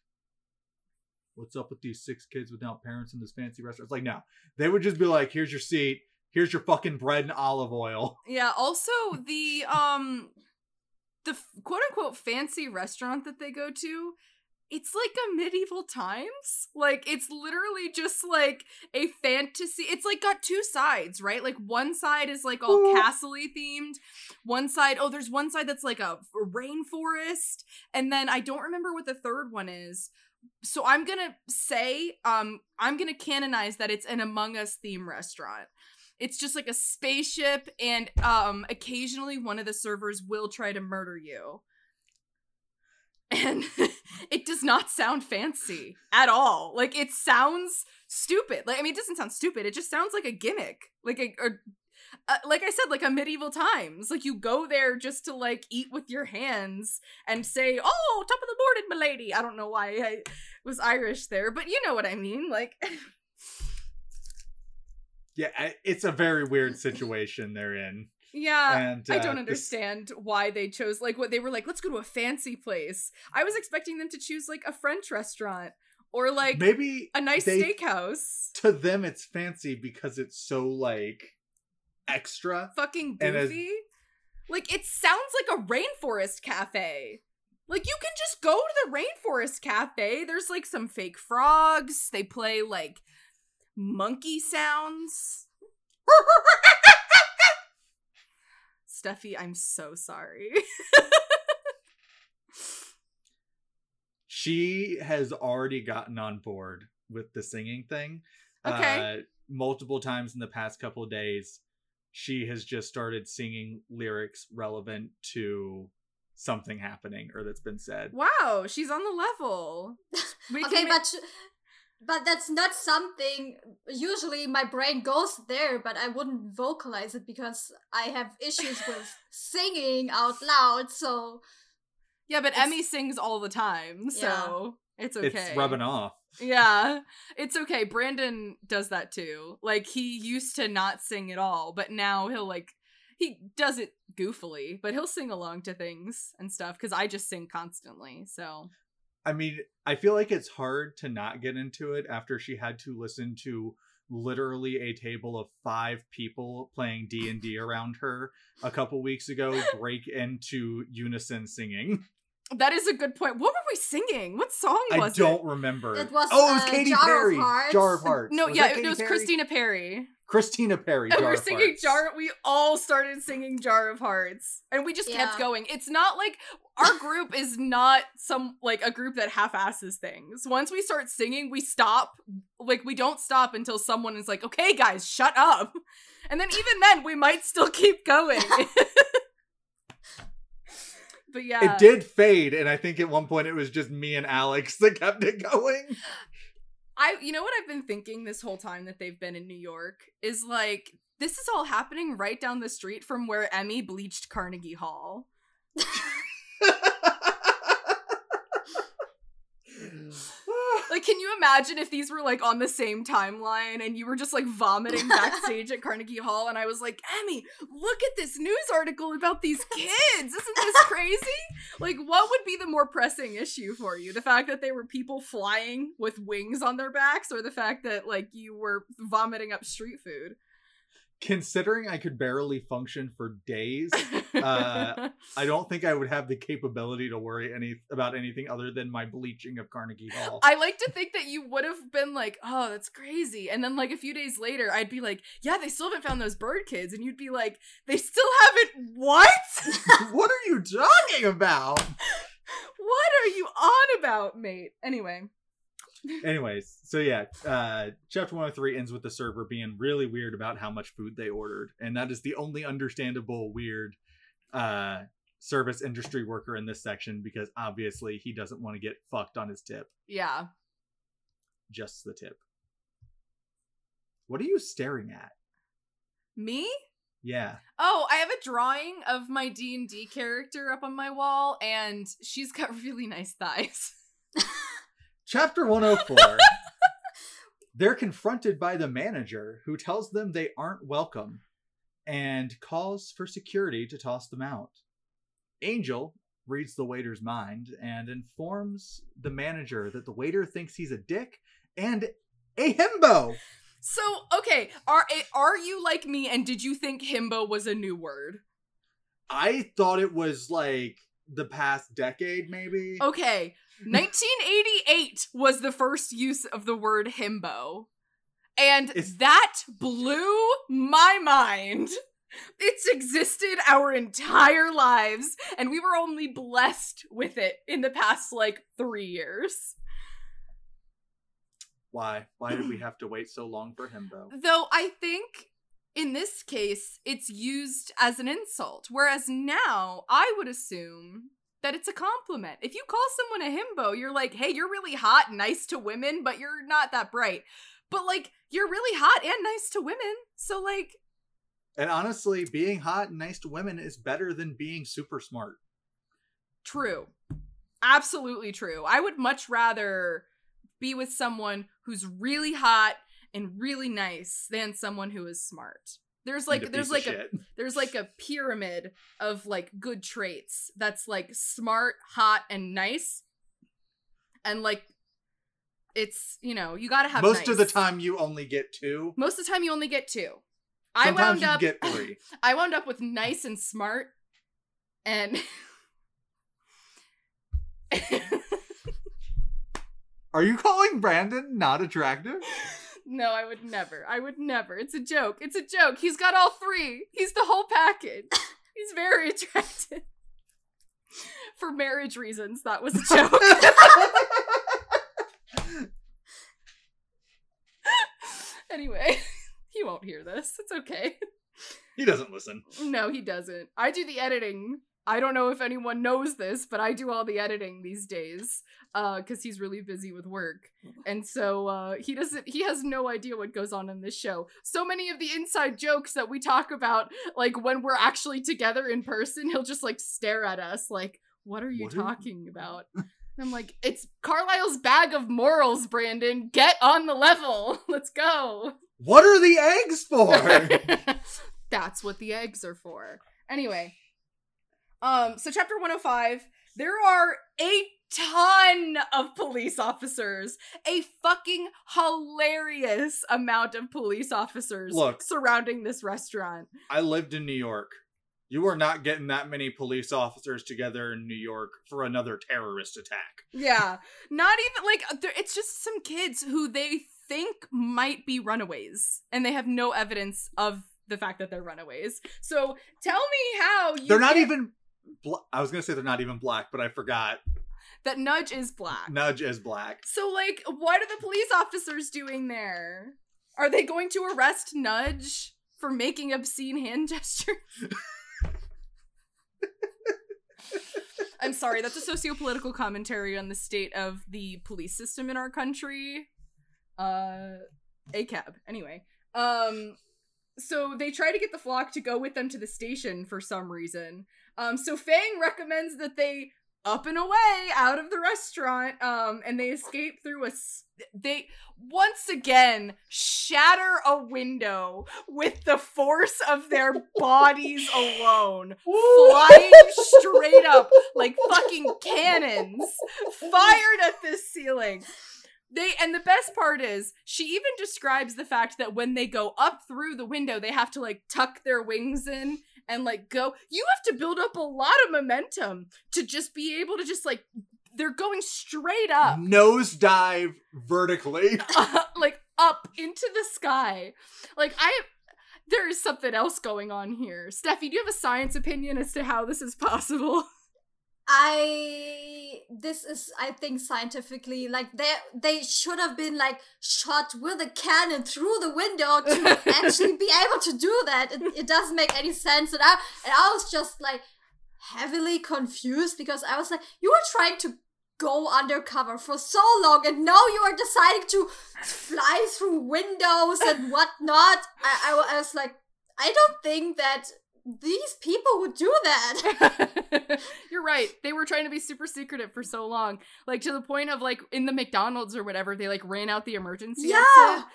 what's up with these six kids without parents in this fancy restaurant? It's like no. They would just be like here's your seat. Here's your fucking bread and olive oil. Yeah, also the um the quote unquote fancy restaurant that they go to it's like a medieval times like it's literally just like a fantasy it's like got two sides right? Like one side is like all Ooh. castle-y themed one side oh there's one side that's like a, a rainforest and then i don't remember what the third one is. So i'm gonna say um i'm gonna canonize that it's an among us theme restaurant. It's just like a spaceship and um occasionally one of the servers will try to murder you and it does not sound fancy at all. Like it sounds stupid. Like i mean it doesn't sound stupid. It just sounds like a gimmick. Like a or, uh, like i said like a medieval times. Like you go there just to like eat with your hands and say oh top of the morning milady i don't know why i was irish there but you know what i mean. Like Yeah, it's a very weird situation they're in. Yeah And I uh, don't this- understand why they chose like what they were like. Let's go to a fancy place. I was expecting them to choose like a French restaurant or like maybe a nice they- steakhouse. to them it's fancy because it's so like extra. Fucking goofy. Like it sounds like a rainforest cafe. Like you can just go to the rainforest cafe. There's like some fake frogs. They play like monkey sounds. Steffi, I'm so sorry. she has already gotten on board with the singing thing. Okay. Uh, multiple times in the past couple of days, she has just started singing lyrics relevant to something happening or that's been said. wow, she's on the level. Okay, can ma- but sh- but that's not something. Usually, my brain goes there, but I wouldn't vocalize it because I have issues with singing out loud. So yeah, but Emmy sings all the time, so it's okay. It's rubbing off. Yeah, it's okay. Brandon does that too. Like he used to not sing at all, but now he'll like he does it goofily, but he'll sing along to things and stuff because I just sing constantly. So I mean, I feel like it's hard to not get into it after she had to listen to literally a table of five people playing D&D around her a couple weeks ago break into unison singing. that is a good point. What were we singing? What song was it? I don't it? remember. It was, oh, it was uh, Katy Jar Perry. Hearts. Jar of Hearts. No, Was yeah, that it was Perry? Christina Perri. Christina Perri. And Jar we're of singing Hearts. Jar. We all started singing Jar of Hearts, and we just kept going. It's not like our group is not some like a group that half-asses things. Once we start singing, we stop. Like we don't stop until someone is like, "Okay, guys, shut up," and then even then, we might still keep going. but yeah, It did fade, and I think at one point it was just me and Alex that kept it going. I you know what I've been thinking this whole time that they've been in New York is like this is all happening right down the street from where Emmy bleached Carnegie Hall. Like, can you imagine if these were like on the same timeline and you were just like vomiting backstage at Carnegie Hall and I was like, Emmy, look at this news article about these kids. Isn't this crazy? like, what would be the more pressing issue for you? The fact that they were people flying with wings on their backs or the fact that like you were vomiting up street food? Considering I could barely function for days, Uh, I don't think I would have the capability to worry any about anything other than my bleaching of Carnegie Hall. I like to think that you would have been like, oh, that's crazy. And then, like, a few days later, I'd be like, yeah, they still haven't found those bird kids. And you'd be like, they still haven't, what? what are you talking about? what are you on about, mate? Anyway. Anyways, so yeah, uh, chapter 103 ends with the server being really weird about how much food they ordered. And that is the only understandable weird uh, service industry worker in this section because obviously he doesn't want to get fucked on his tip. Yeah. Just the tip. What are you staring at? Me? Yeah. Oh, I have a drawing of my D&D character up on my wall, and she's got really nice thighs. Chapter 104. They're confronted by the manager who tells them they aren't welcome and calls for security to toss them out. Angel reads the waiter's mind and informs the manager that the waiter thinks he's a dick and a himbo. So, okay, are are you like me and did you think himbo was a new word? I thought it was like the past decade, maybe. Okay, 1988 was the first use of the word himbo. And It's- that blew my mind. It's existed our entire lives, and we were only blessed with it in the past like three years. Why? Why did we have to wait so long for himbo? Though I think in this case, it's used as an insult, whereas now I would assume that it's a compliment. If you call someone a himbo, you're like, hey, you're really hot and nice to women, but you're not that bright. But like, you're really hot and nice to women. So, like, And honestly, being hot and nice to women is better than being super smart. true. Absolutely true. I would much rather be with someone who's really hot and really nice than someone who is smart. There's like there's like a there's like a pyramid of like good traits that's like smart, hot, and nice. And like it's, you know, you gotta have most of the time you only get two. Most of the time you only get two. I Sometimes wound you up get three. I wound up with nice and smart And Are you calling Brandon not attractive? no, I would never. I would never. It's a joke. It's a joke. He's got all three. He's the whole package. He's very attractive. For marriage reasons, that was a joke. anyway, he won't hear this. It's okay. He doesn't listen. No, he doesn't. I do the editing. I don't know if anyone knows this, but I do all the editing these days uh cuz he's really busy with work. And so uh he doesn't he has no idea what goes on in this show. So many of the inside jokes that we talk about like when we're actually together in person, he'll just like stare at us like what are you What are you- talking about? And I'm like, it's Carlisle's bag of morals, Brandon. Get on the level. Let's go. What are the eggs for? That's what the eggs are for. Anyway, um, so chapter 105, there are a ton of police officers, a fucking hilarious amount of police officers Look. surrounding this restaurant. I lived in New York. You are not getting that many police officers together in New York for another terrorist attack. Yeah, not even like it's just some kids who they think might be runaways, and they have no evidence of the fact that they're runaways. So tell me how you They're not even. Bl- I was gonna say they're not even black, but I forgot. that Nudge is black. Nudge is black. So, like, what are the police officers doing there? Are they going to arrest Nudge for making obscene hand gestures? I'm sorry, that's a socio-political commentary on the state of the police system in our country. Uh ACAB. Anyway. Um so they try to get the flock to go with them to the station for some reason. Um so Fang recommends that they up and away out of the restaurant um and they escape through a s- they once again shatter a window with the force of their bodies alone flying straight up like fucking cannons fired at this ceiling. They and the best part is she even describes the fact that when they go up through the window they have to like tuck their wings in and like go you have to build up a lot of momentum to just be able to just like they're going straight up. Nosedive vertically. Uh, like up into the sky. Like i there is something else going on here. Steffi do you have a science opinion as to how this is possible I this is I think scientifically like they they should have been like shot with a cannon through the window to actually be able to do that. It, it doesn't make any sense, and I and I was just like heavily confused because I was like, you were trying to go undercover for so long, and now you are deciding to fly through windows and whatnot. I, I, I was like, I don't think that these people would do that. You're right. They were trying to be super secretive for so long. Like to the point of like in the McDonald's or whatever, they like ran out the emergency Yeah. exit.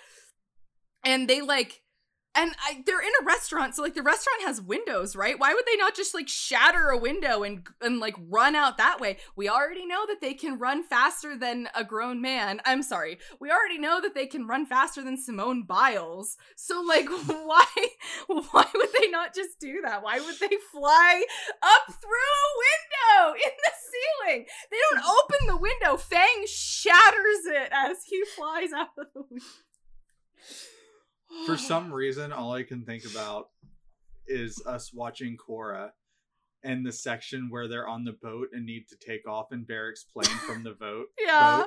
And they like and I, they're in a restaurant, so like the restaurant has windows, right? Why would they not just like shatter a window and and like run out that way? We already know that they can run faster than a grown man. I'm sorry. We already know that they can run faster than Simone Biles. So like why why would they not just do that? Why would they fly up through a window in the ceiling? They don't open the window. Fang shatters it as he flies out of the window. For some reason, all I can think about is us watching Korra and the section where they're on the boat and need to take off in Varrick's plane from the boat. Yeah. boat.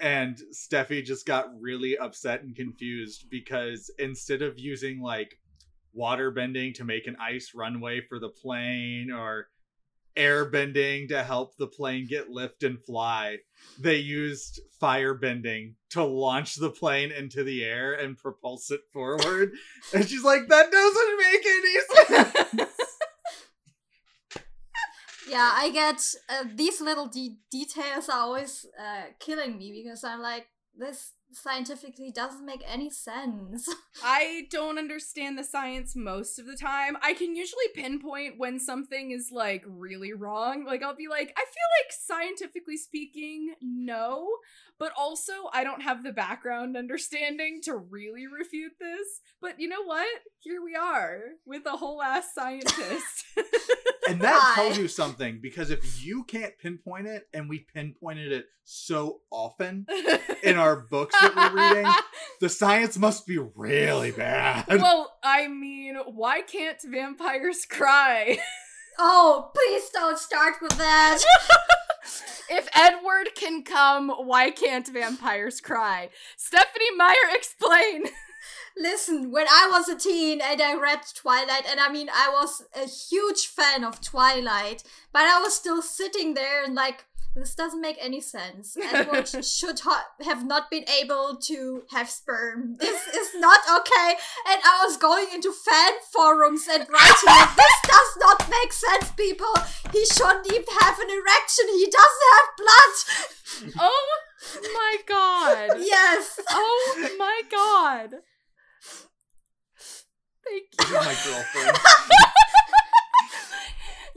And Steffi just got really upset and confused because instead of using like water bending to make an ice runway for the plane or air bending to help the plane get lift and fly, they used fire bending to launch the plane into the air and propulse it forward. and she's like, that doesn't make any sense. Yeah, I get uh, these little de- details are always uh, killing me because I'm like, this scientifically doesn't make any sense. I don't understand the science most of the time. I can usually pinpoint when something is like really wrong. Like I'll be like, I feel like scientifically speaking, no, but also I don't have the background understanding to really refute this. But you know what? Here we are with a whole ass scientist. and that Why? tells you something because if you can't pinpoint it and we pinpointed it so often in our books that we're reading, the science must be really bad. well, I mean, why can't vampires cry? Oh, please don't start with that. if Edward can come, why can't vampires cry? Stephenie Meyer, explain. Listen, when I was a teen and I read Twilight, and I mean, I was a huge fan of Twilight, but I was still sitting there and like, this doesn't make any sense. Edward should ha- have not been able to have sperm. This is not okay. And I was going into fan forums and writing, like, this does not make sense, people. He shouldn't even have an erection. He doesn't have blood. Oh my god. Yes. Oh my god. Thank you. You're my girlfriend.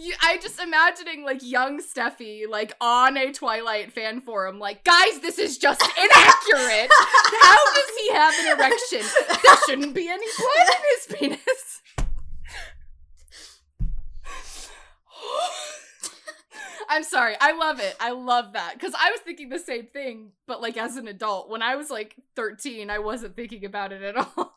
You, I just imagining like young Steffi like on a Twilight fan forum, like, guys, this is just inaccurate. How does he have an erection? There shouldn't be any blood in his penis. I'm sorry. I love it. I love that. Because I was thinking the same thing, but like as an adult. When I was like 13, I wasn't thinking about it at all.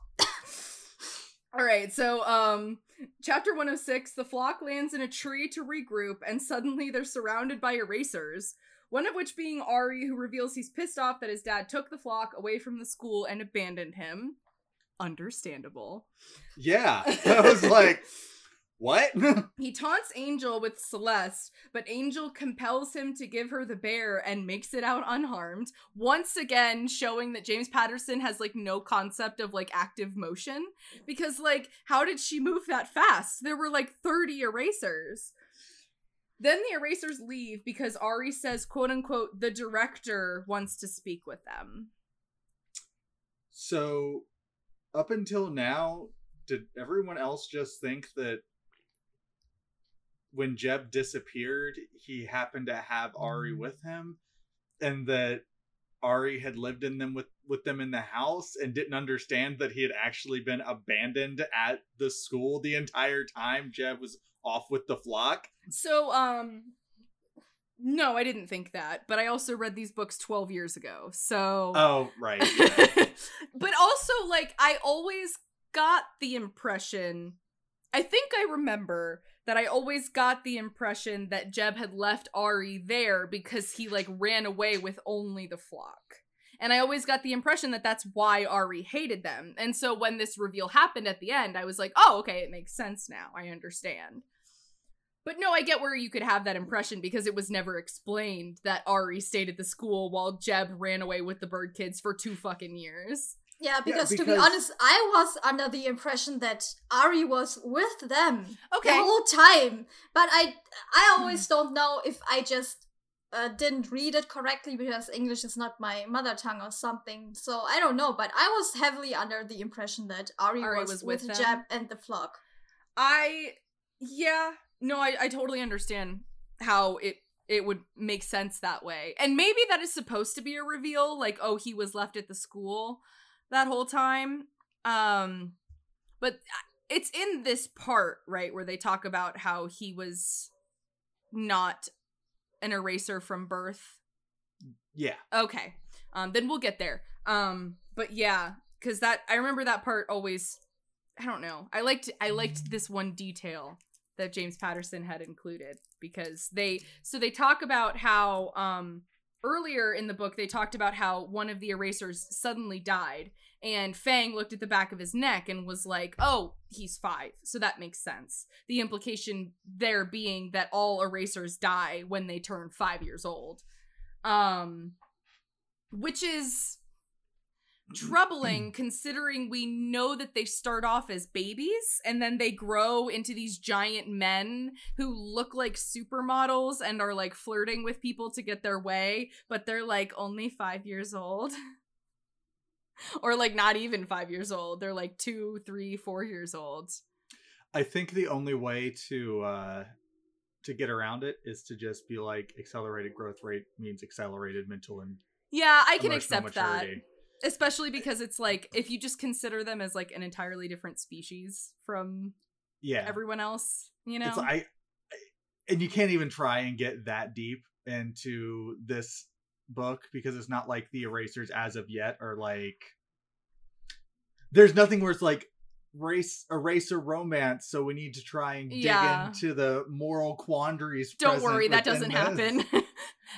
all right. So, um, chapter 106 the flock lands in a tree to regroup, and suddenly they're surrounded by erasers. One of which being Ari, who reveals he's pissed off that his dad took the flock away from the school and abandoned him. Understandable. yeah. I was like, what? He taunts Angel with Celeste, but Angel compels him to give her the bear and makes it out unharmed. Once again, showing that James Patterson has like no concept of like active motion. Because, like, how did she move that fast? There were like 30 erasers. Then the erasers leave because Ari says, quote unquote, the director wants to speak with them. so, up until now, did everyone else just think that when Jeb disappeared, he happened to have Ari with him, and that Ari had lived in them with with them in the house and didn't understand that he had actually been abandoned at the school the entire time Jeb was off with the flock? So, um, no, I didn't think that, but I also read these books 12 years ago. So, Oh, right. but also, like, I always got the impression, I think I remember that I always got the impression that Jeb had left Ari there because he, like, ran away with only the flock. And I always got the impression that that's why Ari hated them. And so when this reveal happened at the end, I was like, oh, okay, it makes sense now. I understand. But no, I get where you could have that impression because it was never explained that Ari stayed at the school while Jeb ran away with the bird kids for two fucking years. Yeah, because, to be honest, I was under the impression that Ari was with them Okay. the whole time. But I, I always don't know if I just uh, didn't read it correctly because English is not my mother tongue or something. So I don't know. But I was heavily under the impression that Ari, Ari was, was with, with Jeb and the flock. I yeah, no, I, I totally understand how it it would make sense that way. And maybe that is supposed to be a reveal, like, oh, he was left at the school that whole time. Um but it's in this part, right, where they talk about how he was not an eraser from birth. yeah. Okay. Um then we'll get there. Um but yeah, cuz that I remember that part always I don't know. I liked I liked this one detail that James Patterson had included because they so they talk about how um earlier in the book they talked about how one of the erasers suddenly died and Fang looked at the back of his neck and was like, "Oh, he's 5." So that makes sense. The implication there being that all erasers die when they turn 5 years old. Um which is troubling considering we know that they start off as babies and then they grow into these giant men who look like supermodels and are like flirting with people to get their way, but they're like only five years old. or like not even five years old. They're like two, three, four years old. I think the only way to uh to get around it is to just be like accelerated growth rate means accelerated mental and Yeah, I can accept that. Especially because it's like if you just consider them as like an entirely different species from Yeah. everyone else, you know? It's I and you can't even try and get that deep into this book because it's not like the erasers as of yet are like there's nothing where it's like race eraser romance so we need to try and dig Yeah. into the moral quandaries Don't worry, that doesn't this. happen.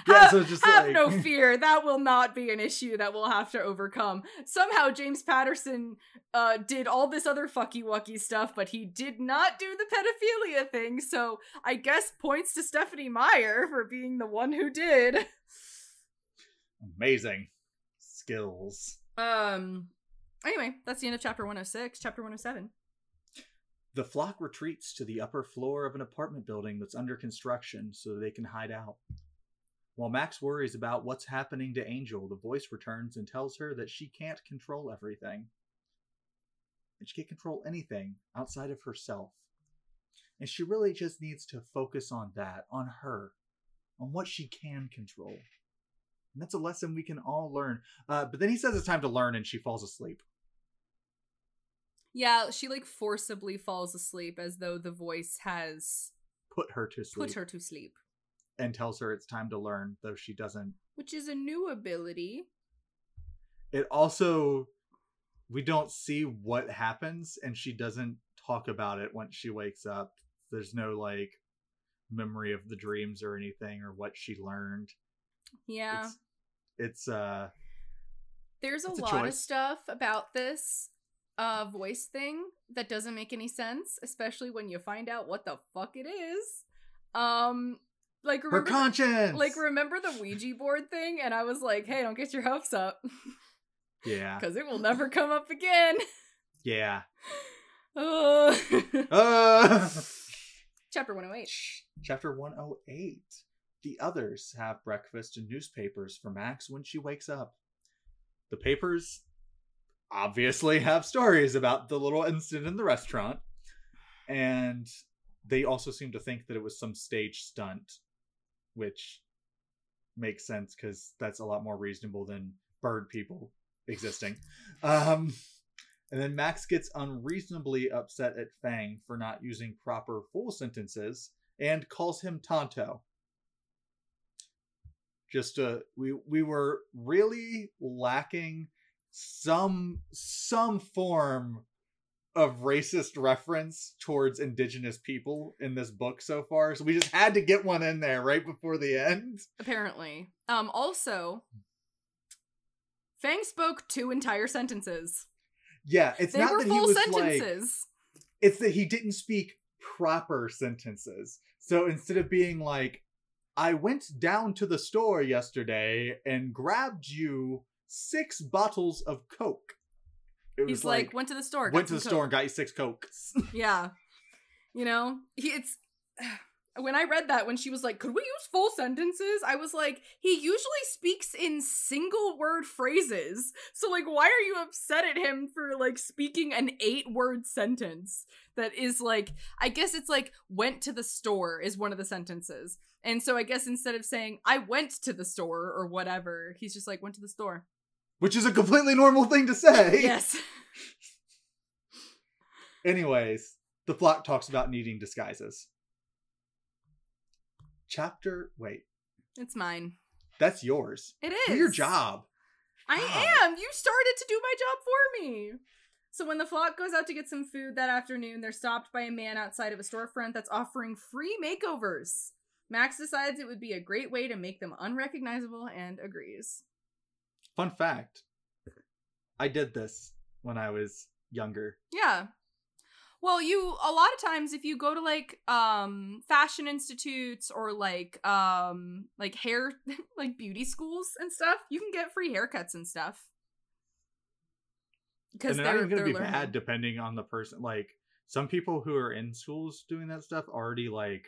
yeah have so just have like no fear. That will not be an issue that we'll have to overcome. Somehow James Patterson uh did all this other fucky wucky stuff, but he did not do the pedophilia thing. So I guess points to Stephenie Meyer for being the one who did. amazing skills Um anyway, that's the end of chapter 106. Chapter 107. The flock retreats to the upper floor of an apartment building that's under construction so they can hide out. While Max worries about what's happening to Angel, the voice returns and tells her that she can't control everything. And she can't control anything outside of herself. And she really just needs to focus on that, on her, on what she can control. And that's a lesson we can all learn. Uh, but then he says it's time to learn, and she falls asleep. Yeah, she like forcibly falls asleep as though the voice has Put her to sleep. put her to sleep, and tells her it's time to learn, though she doesn't. which is a new ability. It also, we don't see what happens, and she doesn't talk about it once she wakes up. There's no like memory of the dreams or anything or what she learned. Yeah. It's, it's uh, There's a a lot of stuff about this uh voice thing that doesn't make any sense, especially when you find out what the fuck it is. Um like her remember conscience. like remember the Ouija board thing and I was like, "Hey, don't get your hopes up yeah, cuz it will never come up again." yeah. Uh. Uh, Chapter 108. chapter one hundred eight. The others have breakfast and newspapers for Max when she wakes up. The papers obviously have stories about the little incident in the restaurant, and they also seem to think that it was some stage stunt, which makes sense because that's a lot more reasonable than bird people existing. Um, and then Max gets unreasonably upset at Fang for not using proper full sentences and calls him Tonto. Just uh we we were really lacking some some form of racist reference towards indigenous people in this book so far. So we just had to get one in there right before the end. Apparently. Um also Fang spoke two entire sentences. Yeah, it's they not were that he full was like sentences. it's that he didn't speak proper sentences. So instead of being like, I went down to the store yesterday and grabbed you six bottles of Coke. He's like, went to the store. went to the Coke." store and got you six Cokes. Yeah. You know, he, it's when I read that when she was like, "Could we use full sentences?" I was like, he usually speaks in single word phrases. So like, why are you upset at him for like speaking an eight word sentence that is like I guess it's like went to the store is one of the sentences. And so I guess instead of saying I went to the store or whatever, he's just like went to the store. Which is a completely normal thing to say. Yes. Anyways, the flock talks about needing disguises. Chapter wait, It's mine. that's yours. It is. Do your job. I God. am. You started to do my job for me. So when the flock goes out to get some food that afternoon, they're stopped by a man outside of a storefront that's offering free makeovers. Max decides it would be a great way to make them unrecognizable and agrees. Fun fact. I did this when I was younger. Yeah. Well, you a lot of times if you go to like um fashion institutes or like um like hair like beauty schools and stuff, you can get free haircuts and stuff. Because they're, they're not even they're gonna be learning. bad depending on the person. Like some people who are in schools doing that stuff already like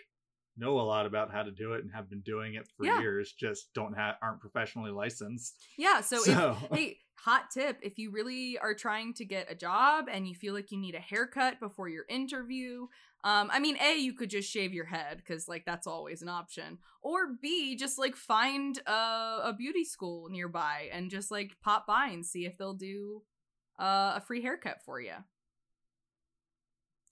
know a lot about how to do it and have been doing it for Yeah. years. Just don't have aren't professionally licensed. Yeah, so, So, if hey, hot tip, if you really are trying to get a job and you feel like you need a haircut before your interview, um I mean, A, you could just shave your head cuz like that's always an option. Or B, just like find a a beauty school nearby and just like pop by and see if they'll do uh, a free haircut for you.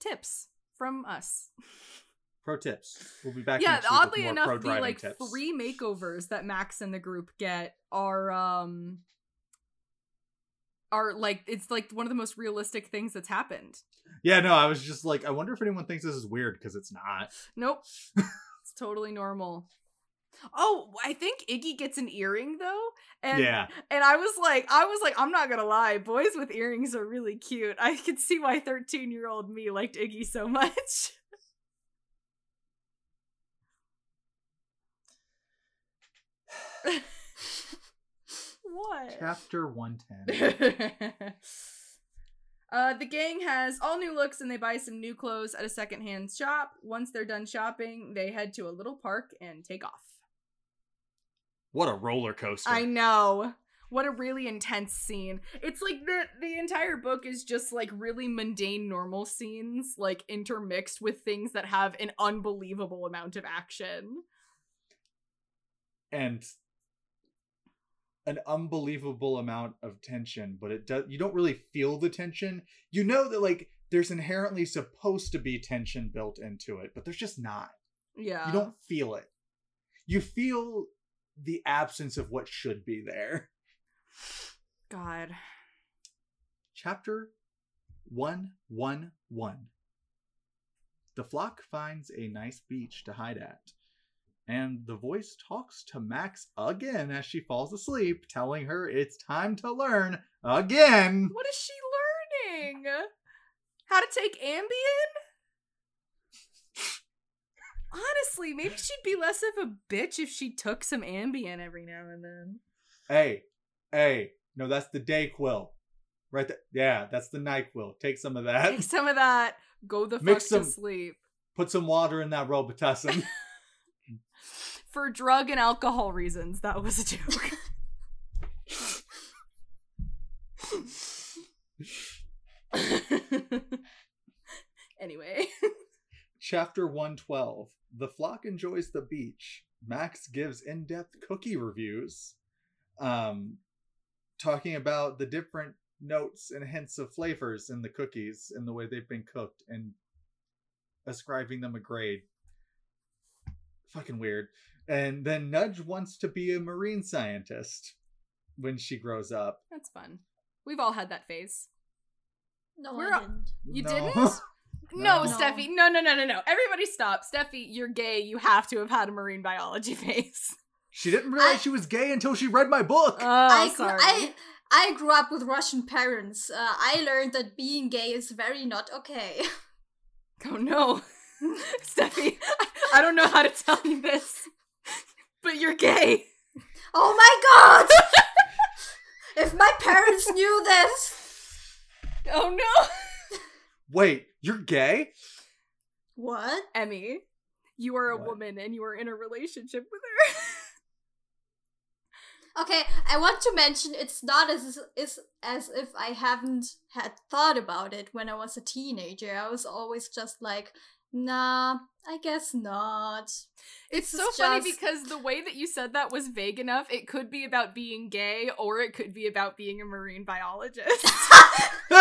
Tips from us. Pro tips. We'll be back. yeah, next week with oddly enough, the like tips. three makeovers that Max and the group get are um are like it's like one of the most realistic things that's happened. Yeah, no, I was just like, I wonder if anyone thinks this is weird because it's not. Nope. it's totally normal. Oh, I think Iggy gets an earring though. And yeah, and I was like, I was like, I'm not gonna lie, boys with earrings are really cute. I could see why 13 year old me liked Iggy so much. what? chapter one ten. uh, the gang has all new looks and they buy some new clothes at a secondhand shop. Once they're done shopping, they head to a little park and take off. what a roller coaster! I know. What a really intense scene. It's like the the entire book is just like really mundane normal scenes like intermixed with things that have an unbelievable amount of action. and an unbelievable amount of tension, but it does you don't really feel the tension. You know that like there's inherently supposed to be tension built into it, but there's just not. Yeah. You don't feel it. You feel the absence of what should be there. God. Chapter 111. The flock finds a nice beach to hide at. And the voice talks to Max again as she falls asleep, telling her it's time to learn again. What is she learning? How to take Ambien? Honestly, maybe she'd be less of a bitch if she took some Ambien every now and then. Hey, hey, no, that's the Dayquil. Right there. Yeah, that's the NyQuil. Take some of that. Take some of that. Go the fuck Mix to some- sleep. Put some water in that Robitussin. For drug and alcohol reasons, that was a joke. anyway. Chapter 112 The flock enjoys the beach. Max gives in depth cookie reviews, um, talking about the different notes and hints of flavors in the cookies and the way they've been cooked and ascribing them a grade. Fucking weird. And then Nudge wants to be a marine scientist when she grows up. That's fun. We've all had that phase. No, We're I up- didn't. You No. didn't? No. No, Steffi. No, no, no, no, no. Everybody stop. Steffi, you're gay. You have to have had a marine biology phase. She didn't realize I- she was gay until she read my book. Oh, I, gr- sorry. I I grew up with Russian parents. Uh, I learned that being gay is very not okay. Oh no. Steffi, I, I don't know how to tell you this, but you're gay. oh my god! if my parents knew this, Oh no. Wait, you're gay? what? Emmy, you are a What? woman and you are in a relationship with her. Okay, I want to mention it's not as is as if I haven't had thought about it when I was a teenager. I was always just like, nah, I guess not. It's This so funny just- because the way that you said that was vague enough. It could be about being gay or it could be about being a marine biologist.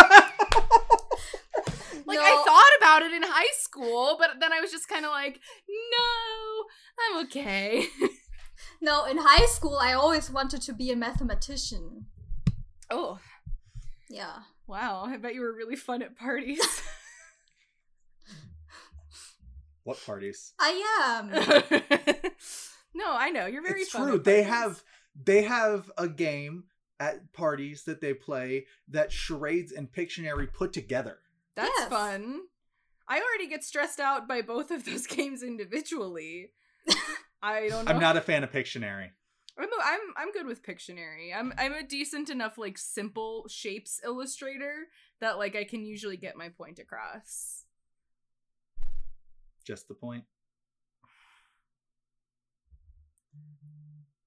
Like I thought about it in high school, but then I was just kind of like, no, I'm okay. No, in high school I always wanted to be a mathematician. oh, Yeah. wow. I bet you were really fun at parties. what parties? I am. no, I know. You're very it's fun. true. They have they have a game at parties that they play that charades and Pictionary put together. That's Yes. fun. I already get stressed out by both of those games individually. I don't know. I'm not a fan of Pictionary. I'm, a, I'm I'm good with Pictionary. I'm I'm a decent enough like simple shapes illustrator that like I can usually get my point across. Just the point.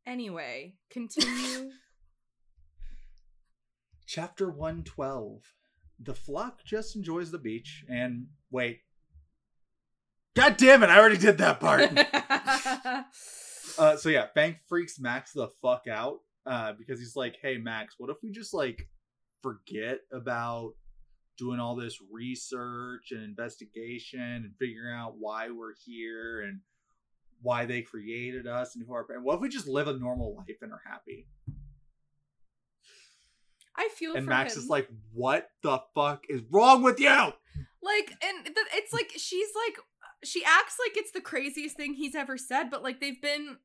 Anyway, continue. Chapter 112. The flock just enjoys the beach and wait. God damn it, I already did that part. uh so yeah, Fang freaks Max the fuck out uh because he's like, "Hey Max, what if we just like forget about doing all this research and investigation and figuring out why we're here and why they created us and who our and what if we just live a normal life and are happy? I feel And Max him. is like, "What the fuck is wrong with you?" like and th- it's like she's like she acts like it's the craziest thing he's ever said but like they've been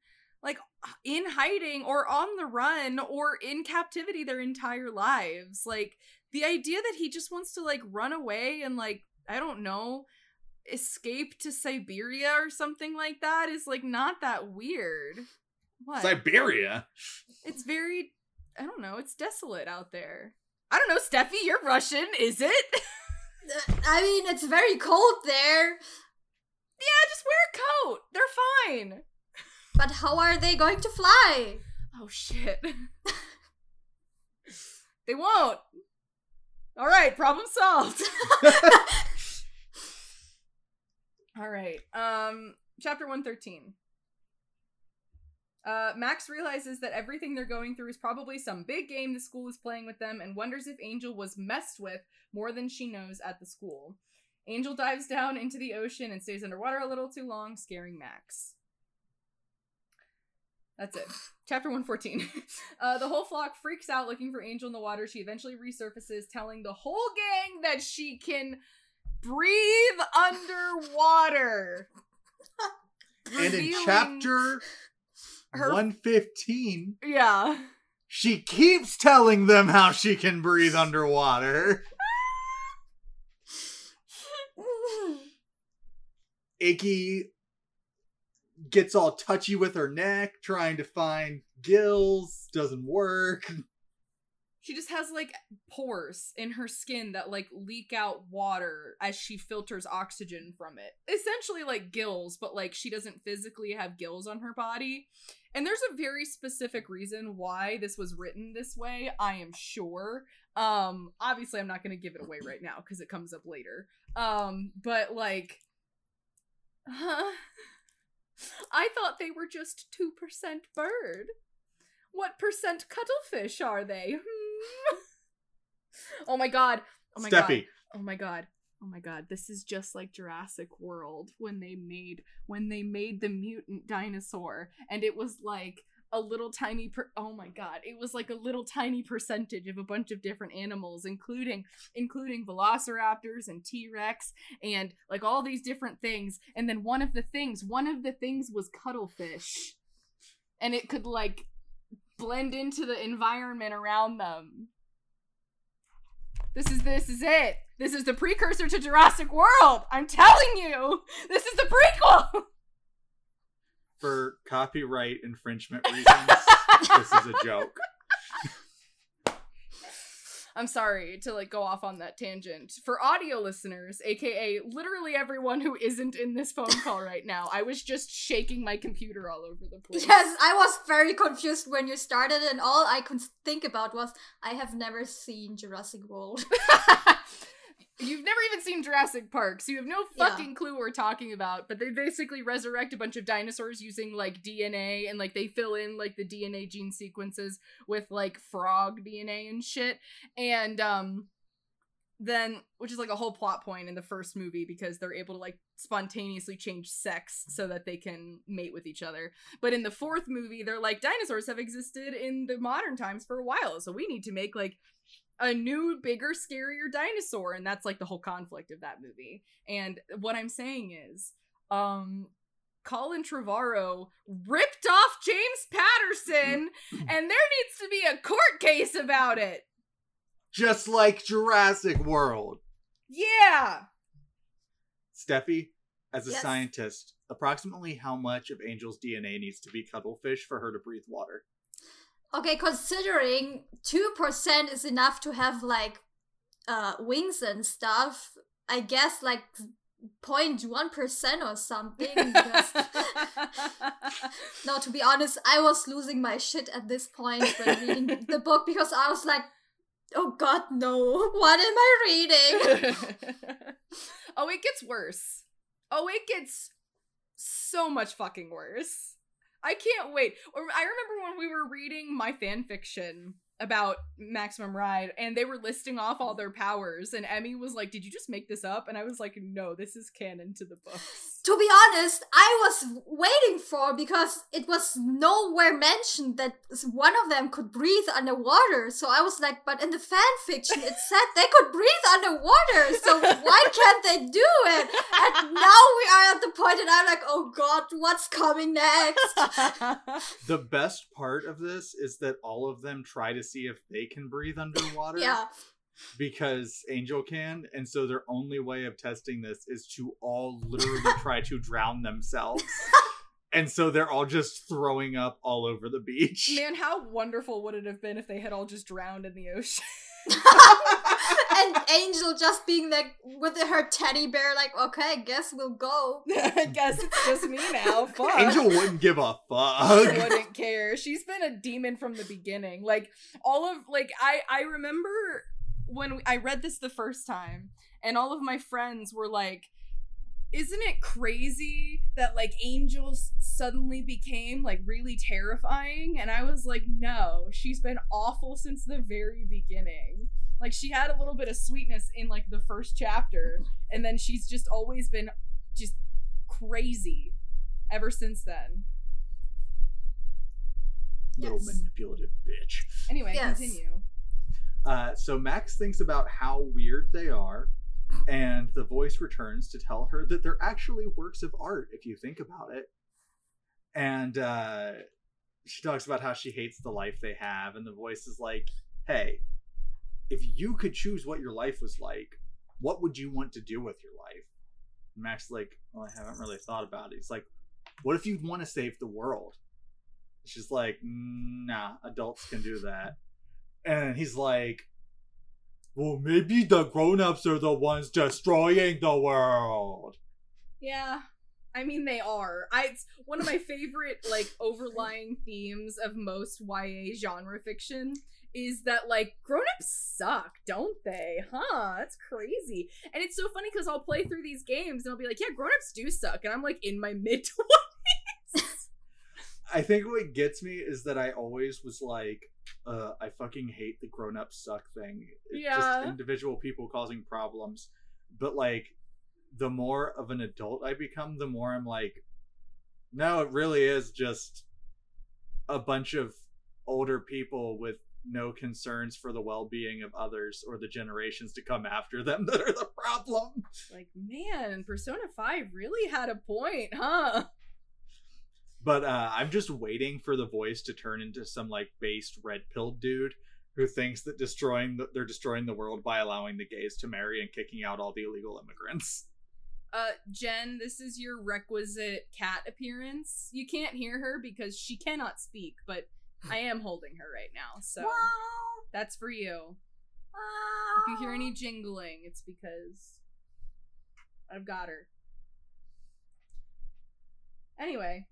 like in hiding or on the run or in captivity their entire lives like the idea that he just wants to like run away and like i don't know escape to siberia or something like that is like not that weird what Siberia. it's very i don't know it's desolate out there i don't know steffi you're russian is it I mean, it's very cold there. Yeah, just wear a coat. They're fine. But how are they going to fly? Oh shit. they won't. All right, problem solved. All right. Um chapter 113. Uh, Max realizes that everything they're going through is probably some big game the school is playing with them and wonders if Angel was messed with more than she knows at the school. Angel dives down into the ocean and stays underwater a little too long, scaring Max. That's it. Chapter 114. uh, the whole flock freaks out looking for Angel in the water. She eventually resurfaces, telling the whole gang that she can breathe underwater. And in Revealing chapter her- 115, Yeah. she keeps telling them how she can breathe underwater. Iggy gets all touchy with her neck, trying to find gills, doesn't work. She just has like pores in her skin that like leak out water as she filters oxygen from it. Essentially like gills, but like she doesn't physically have gills on her body. And there's a very specific reason why this was written this way, I am sure. Um obviously I'm not going to give it away right now cuz it comes up later. Um but like huh? I thought they were just 2% bird. What percent cuttlefish are they? Hmm. oh my god. Oh my god. Oh my god. Oh my god. This is just like Jurassic World when they made when they made the mutant dinosaur and it was like a little tiny per- oh my god it was like a little tiny percentage of a bunch of different animals including including velociraptors and t-rex and like all these different things. And then one of the things one of the things was cuttlefish. And it could like blend into the environment around them. This is this is it. This is the precursor to jurassic world. I'm telling you this is the prequel for copyright infringement reasons, this is a joke. I'm sorry to like go off on that tangent. For audio listeners, aka literally everyone who isn't in this phone call right now, I was just shaking my computer all over the place. Yes, I was very confused when you started, and all I could think about was I have never seen Jurassic World. You've never even seen Jurassic Park, so you have no Yeah. fucking clue what we're talking about. But they basically resurrect a bunch of dinosaurs using like DNA and like they fill in like the DNA gene sequences with like frog DNA and shit. And um then which is like a whole plot point in the first movie because they're able to like spontaneously change sex so that they can mate with each other. But in the fourth movie, they're like dinosaurs have existed in the modern times for a while, so we need to make like a new, bigger, scarier dinosaur, and that's like the whole conflict of that movie. And what I'm saying is, um, Colin Trevorrow ripped off James Patterson, and there needs to be a court case about it. Just like Jurassic World. Yeah. Steffi, as a Yes. scientist, approximately how much of Angel's DNA needs to be cuttlefish for her to breathe water? Okay, considering 2% is enough to have like uh wings and stuff, I guess like 0.1% or something. because- no, to be honest, I was losing my shit at this point when reading the book because I was like, oh god, no, what am I reading? oh, it gets worse. Oh, it gets so much fucking worse. I can't wait. I remember when we were reading my fan fiction about Maximum Ride, and they were listing off all their powers, and Emmy was like, "Did you just make this up?" And I was like, "No, this is canon to the books." To be honest, I was waiting for because it was nowhere mentioned that one of them could breathe underwater. So I was like, but in the fan fiction, it said they could breathe underwater. So why can't they do it? And now we are at the point, and I'm like, oh god, what's coming next? The best part of this is that all of them try to see if they can breathe underwater. yeah, because Angel can, and so their only way of testing this is to all literally try to drown themselves. and so they're all just throwing up all over the beach. Man, how wonderful would it have been if they had all just drowned in the ocean? and Angel just being like with her teddy bear, like, okay, guess we'll go. I guess it's just me now. Fuck. Angel wouldn't give a She fuck. wouldn't care. She's been a demon from the beginning. Like all of like I I remember when I read this the first time and all of my friends were like isn't it crazy that like angels suddenly became like really terrifying and I was like no, she's been awful since the very beginning. Like she had a little bit of sweetness in like the first chapter and then she's just always been just crazy ever since then. Little Yes. manipulative bitch. Anyway, Yes. continue. Uh, so Max thinks about how weird they are, and the voice returns to tell her that they're actually works of art if you think about it. And uh, she talks about how she hates the life they have, and the voice is like, "Hey, if you could choose what your life was like, what would you want to do with your life?" And Max like, "Well, I haven't really thought about it." He's like, "What if you'd want to save the world?" She's like, "Nah, adults can do that." And he's like, well, maybe the grown-ups are the ones destroying the world. Yeah. I mean they are. I it's one of my favorite like overlying themes of most YA genre fiction is that like grown-ups suck, don't they? Huh? That's crazy. And it's so funny cuz I'll play through these games and I'll be like, "Yeah, grown-ups do suck." And I'm like in my mid 20s. I think what gets me is that I always was like, uh, I fucking hate the grown-up suck thing. It's Yeah. just individual people causing problems. But like, the more of an adult I become, the more I'm like, no, it really is just a bunch of older people with no concerns for the well-being of others or the generations to come after them that are the problem. like, man, Persona 5 really had a point, huh? But uh, I'm just waiting for the voice to turn into some like based red pilled dude who thinks that destroying the, they're destroying the world by allowing the gays to marry and kicking out all the illegal immigrants. Uh, Jen, this is your requisite cat appearance. You can't hear her because she cannot speak, but I am holding her right now, so that's for you. If you hear any jingling, it's because I've got her. Anyway,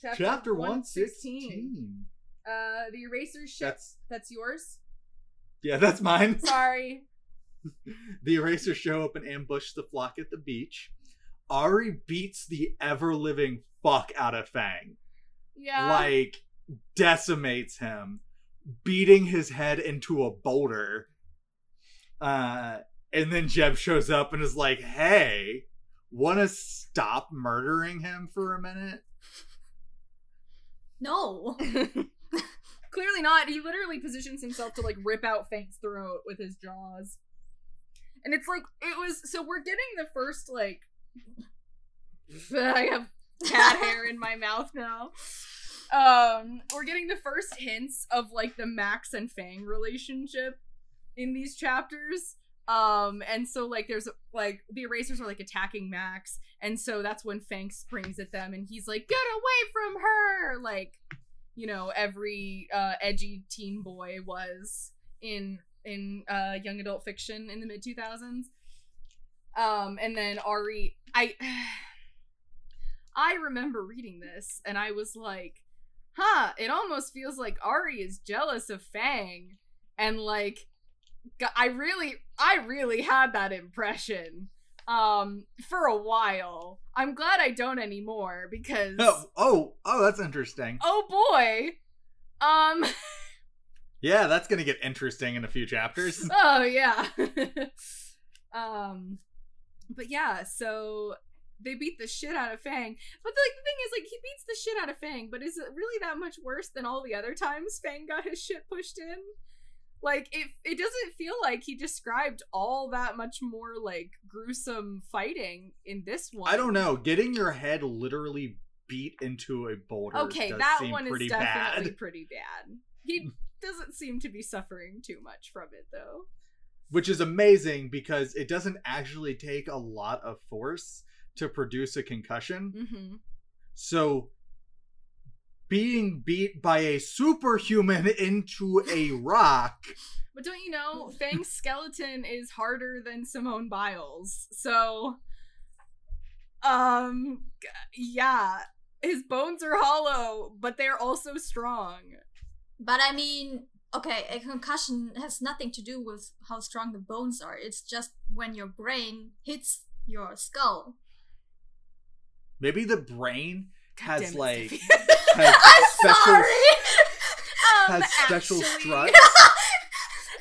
chapter, Chapter 116. 116. Uh, the erasers ship. That's That's yours. yeah, that's mine. Sorry. the erasers show up and ambush the flock at the beach. Ari beats the ever living fuck out of Fang. Yeah. like decimates him, beating his head into a boulder. Uh, and then Jeb shows up and is like, "Hey, want to stop murdering him for a minute?" No. Clearly not. He literally positions himself to like rip out Fang's throat with his jaws. And it's like it was so we're getting the first like I have cat hair in my mouth now. Um we're getting the first hints of like the Max and Fang relationship in these chapters. Um and so like there's like the erasers are like attacking Max and so that's when Fang springs at them and he's like get away from her like you know every uh edgy teen boy was in in uh young adult fiction in the mid 2000s um and then Ari I I remember reading this and I was like huh it almost feels like Ari is jealous of Fang. And like I really I really had that impression um for a while. I'm glad I don't anymore because Oh, oh, oh, that's interesting. oh boy. Um Yeah, that's gonna get interesting in a few chapters. oh yeah. um but yeah, so they beat the shit out of Fang. But like the thing is like he beats the shit out of Fang, but is it really that much worse than all the other times Fang got his shit pushed in? Like it it doesn't feel like he described all that much more like gruesome fighting in this one. I don't know. Getting your head literally beat into a boulder. Okay, does that seem one is pretty definitely bad. pretty bad. He doesn't seem to be suffering too much from it though. Which is amazing because it doesn't actually take a lot of force to produce a concussion. Mm-hmm. So being beat by a superhuman into a rock. But don't you know, Fang's skeleton is harder than Simone Biles. So, um, yeah, his bones are hollow, but they're also strong. But I mean, okay, a concussion has nothing to do with how strong the bones are. It's just when your brain hits your skull. Maybe the brain has Damn like Steffi. has I'm special sorry. Um, has special actually- struts.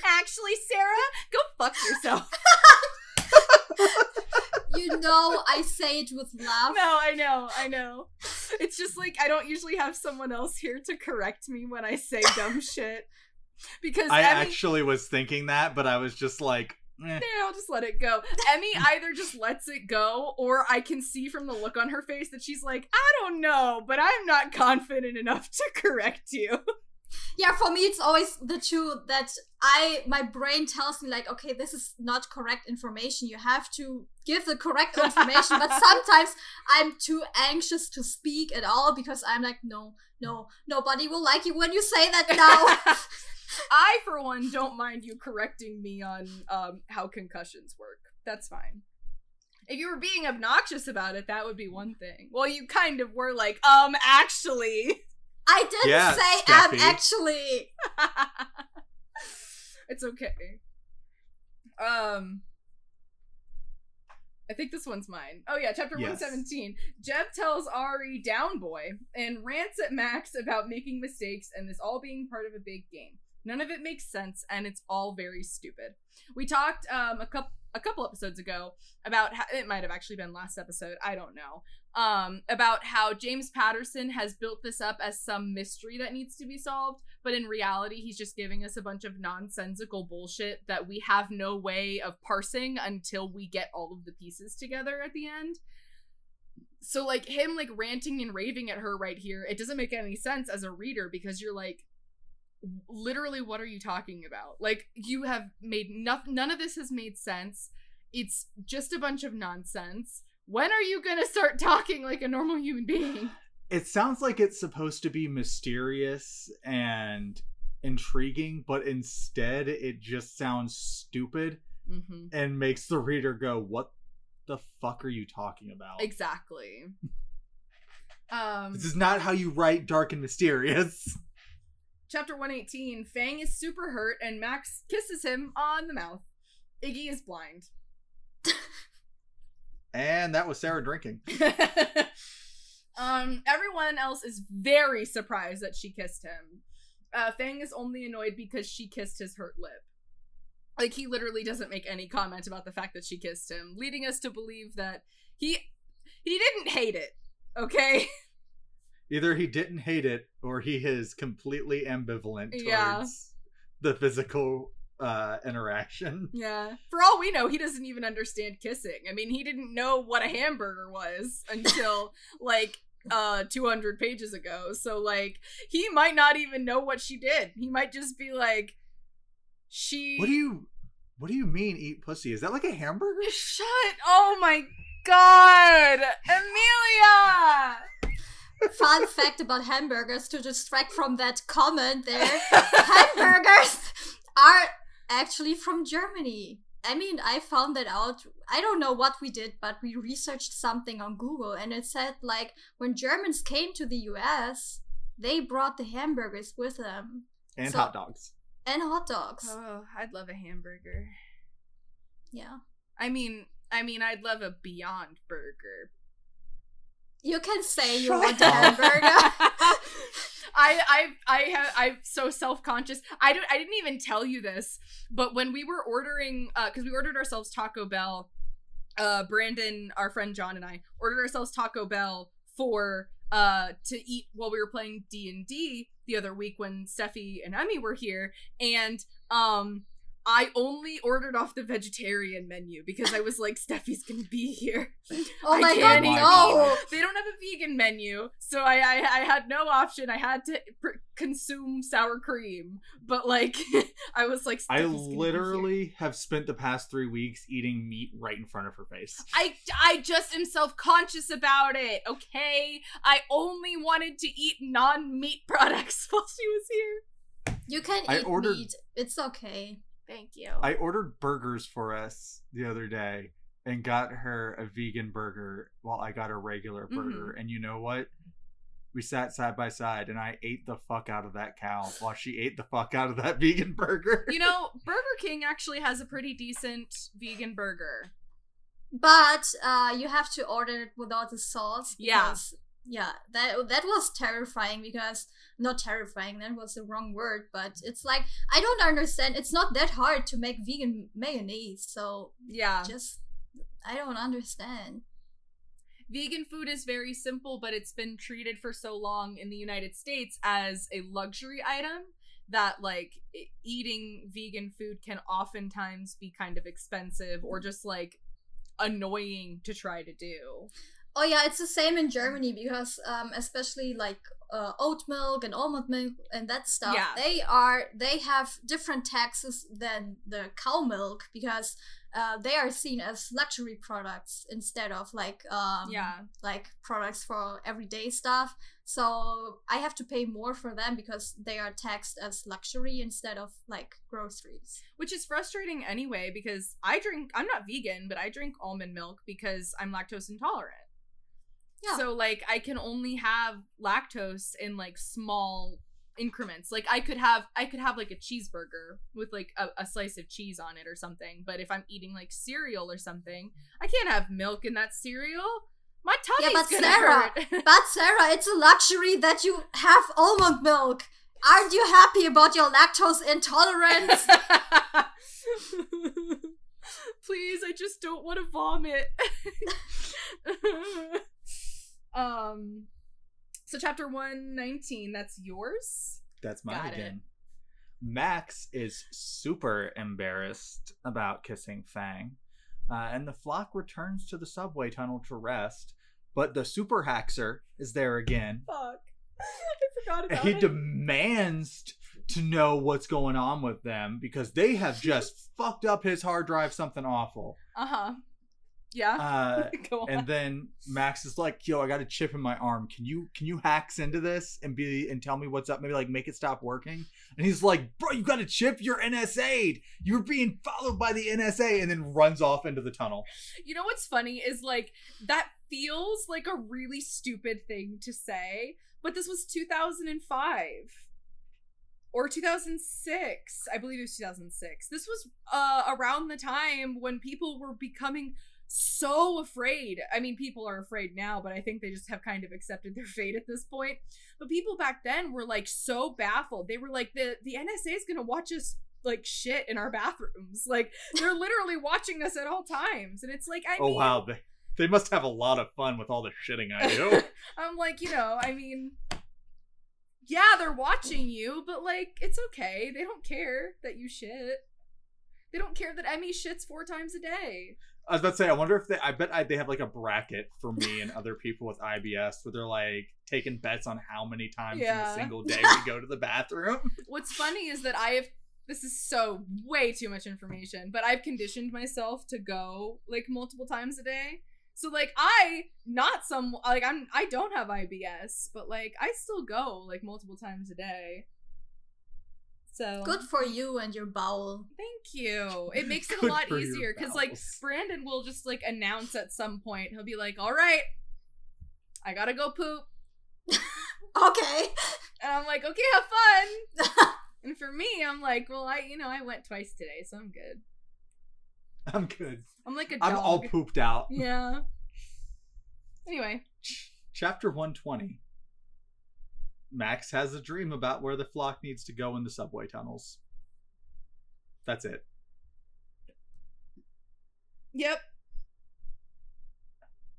Actually, Sarah, go fuck yourself. you know, I say it with love. No, I know, I know. It's just like I don't usually have someone else here to correct me when I say dumb shit. Because I Emmy, actually was thinking that, but I was just like, eh. I'll just let it go. Emmy either just lets it go, or I can see from the look on her face that she's like, I don't know, but I'm not confident enough to correct you. Yeah, for me it's always the two that I my brain tells me like, okay, this is not correct information. You have to give the correct information. but sometimes I'm too anxious to speak at all because I'm like, no, no, nobody will like you when you say that now. I, for one, don't mind you correcting me on um, how concussions work. That's fine. If you were being obnoxious about it, that would be one thing. Well, you kind of were like, um, actually. I didn't say Steffi. actually. it's okay. Um I think this one's mine. Oh yeah, chapter Yes. 117. Jeb tells Ari down boy and rants at Max about making mistakes and this all being part of a big game. None of it makes sense and it's all very stupid. We talked um a couple a couple episodes ago about how it might have actually been last episode, I don't know. Um about how James Patterson has built this up as some mystery that needs to be solved, but in reality he's just giving us a bunch of nonsensical bullshit that we have no way of parsing until we get all of the pieces together at the end. So like him like ranting and raving at her right here, it doesn't make any sense as a reader because you're like literally what are you talking about? Like you have made nothing none of this has made sense. It's just a bunch of nonsense. When are you going to start talking like a normal human being? it sounds like it's supposed to be mysterious and intriguing, but instead it just sounds stupid Mhm. and makes the reader go, "What the fuck are you talking about?" Exactly. Um This is not how you write dark and mysterious. Chapter 118 Fang is super hurt and Max kisses him on the mouth. Iggy is blind. And that was Sarah drinking. um, everyone else is very surprised that she kissed him. Uh, Fang is only annoyed because she kissed his hurt lip. Like he literally doesn't make any comment about the fact that she kissed him, leading us to believe that he he didn't hate it. Okay. Either he didn't hate it or he is completely ambivalent towards Yeah. the physical uh interaction. Yeah. For all we know, he doesn't even understand kissing. I mean, he didn't know what a hamburger was until like uh 200 pages ago. So like he might not even know what she did. He might just be like she What do you what do you mean eat pussy? Is that like a hamburger? Shut. Oh my god. Amelia. Fun fact about hamburgers to distract from that comment there. hamburgers are actually from Germany. I mean, I found that out. I don't know what we did, but we researched something on Google and it said like when Germans came to the US, they brought the hamburgers with them And So- hot dogs. and hot dogs. Oh, I'd love a hamburger. Yeah. I mean, I mean, I'd love a Beyond Burger. You can say you want a hamburger. I I I have I'm so self conscious. I don't I didn't even tell you this, but when we were ordering, uh, because we ordered ourselves Taco Bell, uh, Brandon, our friend John, and I ordered ourselves Taco Bell for uh to eat while we were playing D and D the other week when Steffi and Emmy were here, and um. I only ordered off the vegetarian menu because I was like, Steffi's gonna be here. Oh I my god, can't no! they don't have a vegan menu, so I I, I had no option. I had to pr- consume sour cream, but like I was like, I gonna be here." literally have spent the past three weeks eating meat right in front of her face. I I just am self conscious about it. Okay, I only wanted to eat non meat products while she was here. You can I eat ordered- meat. It's okay. Thank you. I ordered burgers for us the other day and got her a vegan burger while I got a regular Mm-hmm. burger. And you know what? We sat side by side and I ate the fuck out of that cow while she ate the fuck out of that vegan burger. you know, Burger King actually has a pretty decent vegan burger. But uh, you have to order it without the sauce. Yeah. Yeah, that that was terrifying because not terrifying. That was the wrong word, but it's like I don't understand. It's not that hard to make vegan mayonnaise, so Yeah. just I don't understand. vegan food is very simple, but it's been treated for so long in the United States as a luxury item that like eating vegan food can oftentimes be kind of expensive or just like annoying to try to do. Oh yeah, it's the same in Germany because um, especially like uh, oat milk and almond milk and that stuff, Yeah. they are they have different taxes than the cow milk because uh, they are seen as luxury products instead of like um, Yeah. like products for everyday stuff. So I have to pay more for them because they are taxed as luxury instead of like groceries. Which is frustrating anyway because I drink I'm not vegan, but I drink almond milk because I'm lactose intolerant. Yeah. So like I can only have lactose in like small increments. Like I could have I could have like a cheeseburger with like a, a slice of cheese on it or something. But if I'm eating like cereal or something, I can't have milk in that cereal. My tummy's but gonna Sarah, hurt. But Sarah, it's a luxury that you have almond milk. Aren't you happy about your lactose intolerance? Please, I just don't want to vomit. um so chapter 119, that's yours? That's mine Got it. again. Max is super embarrassed about kissing Fang, uh, and the flock returns to the subway tunnel to rest. But the super haxer is there again, Fuck. I forgot and about he it. demands to know what's going on with them because they have just fucked up his hard drive something awful. uh-huh. Yeah. Uh, and then Max is like, "Yo, I got a chip in my arm. Can you can you hacks into this and be and tell me what's up? Maybe like make it stop working." And he's like, "Bro, you got a chip. You're NSA'd. You're being followed by the NSA." And then runs off into the tunnel. You know what's funny is like that feels like a really stupid thing to say, but this was 2005 or 2006. I believe it was 2006. This was uh around the time when people were becoming so afraid. I mean, people are afraid now, but I think they just have kind of accepted their fate at this point. But people back then were like so baffled. They were like the the NSA is going to watch us like shit in our bathrooms. Like they're literally watching us at all times. And it's like I mean. oh mean wow, they, they must have a lot of fun with all the shitting I do. I'm like, you know, I mean, yeah, they're watching you, but like, it's okay. They don't care that you shit. They don't care that Emmy shits four times a day. I was about to say, I wonder if they. I bet I, they have like a bracket for me and other people with IBS where they're like taking bets on how many times in a single day we go to the bathroom. What's funny is that I have. This is so way too much information, but I've conditioned myself to go like multiple times a day. So like I not some like I'm I don't have IBS, but like I still go like multiple times a day. So Good for you and your bowel. Thank you. It makes it a lot easier because like. Brandon will just like announce at some point. He'll be like, "All right, I gotta go poop," Okay. and I'm like, "Okay, have fun." and for me, I'm like, "Well, I you know I went twice today, so I'm good." I'm good. I'm like a dog. I'm all pooped out. Yeah. Anyway, Chapter 120. Max has a dream about where the flock needs to go in the subway tunnels. That's it. Yep.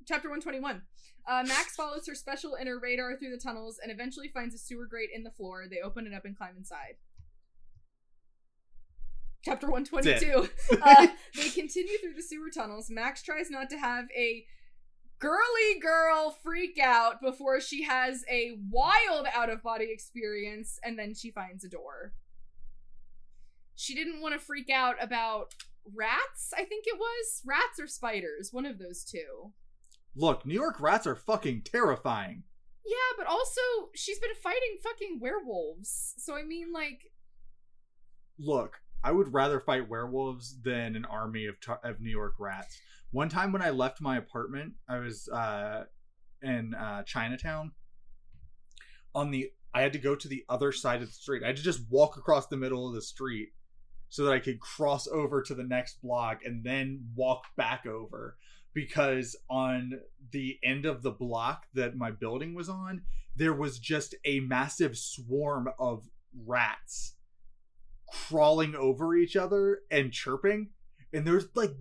Chapter 121. Uh, Max follows her special inner radar through the tunnels and eventually finds a sewer grate in the floor. They open it up and climb inside. Chapter 122. uh, they continue through the sewer tunnels. Max tries not to have a girly girl freak out before she has a wild out of body experience and then she finds a door. She didn't want to freak out about rats, I think it was. Rats or spiders, one of those two. Look, New York rats are fucking terrifying. Yeah, but also she's been fighting fucking werewolves. So I mean like Look, I would rather fight werewolves than an army of tar- of New York rats. One time when I left my apartment, I was uh, in uh, Chinatown. On the, I had to go to the other side of the street. I had to just walk across the middle of the street so that I could cross over to the next block and then walk back over. Because on the end of the block that my building was on, there was just a massive swarm of rats crawling over each other and chirping. And there's like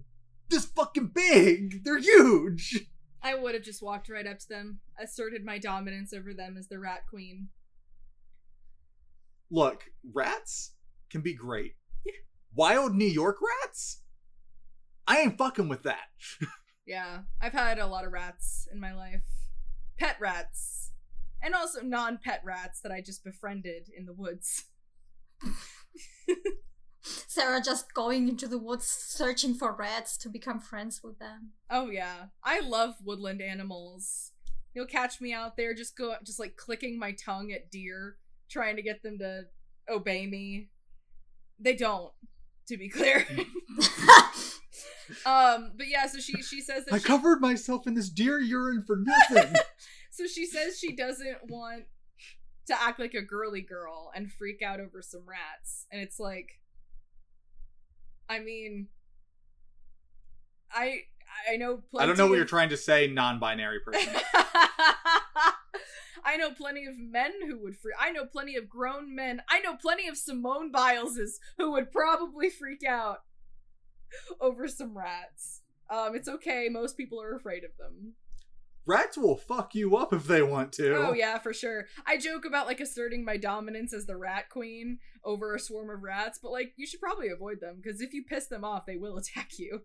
this fucking big. They're huge. I would have just walked right up to them, asserted my dominance over them as the rat queen. Look, rats can be great. Yeah. Wild New York rats? I ain't fucking with that. Yeah, I've had a lot of rats in my life. Pet rats. And also non pet rats that I just befriended in the woods. Sarah just going into the woods searching for rats to become friends with them. Oh yeah. I love woodland animals. You'll catch me out there just go just like clicking my tongue at deer, trying to get them to obey me. They don't, to be clear. um, but yeah, so she she says that I she, covered myself in this deer urine for nothing. so she says she doesn't want to act like a girly girl and freak out over some rats. And it's like I mean I I know plenty I don't know what of- you're trying to say, non-binary person. I know plenty of men who would freak. I know plenty of grown men. I know plenty of Simone Bileses who would probably freak out over some rats. Um, it's okay. Most people are afraid of them. Rats will fuck you up if they want to. Oh yeah, for sure. I joke about like asserting my dominance as the rat queen over a swarm of rats, but like you should probably avoid them because if you piss them off, they will attack you.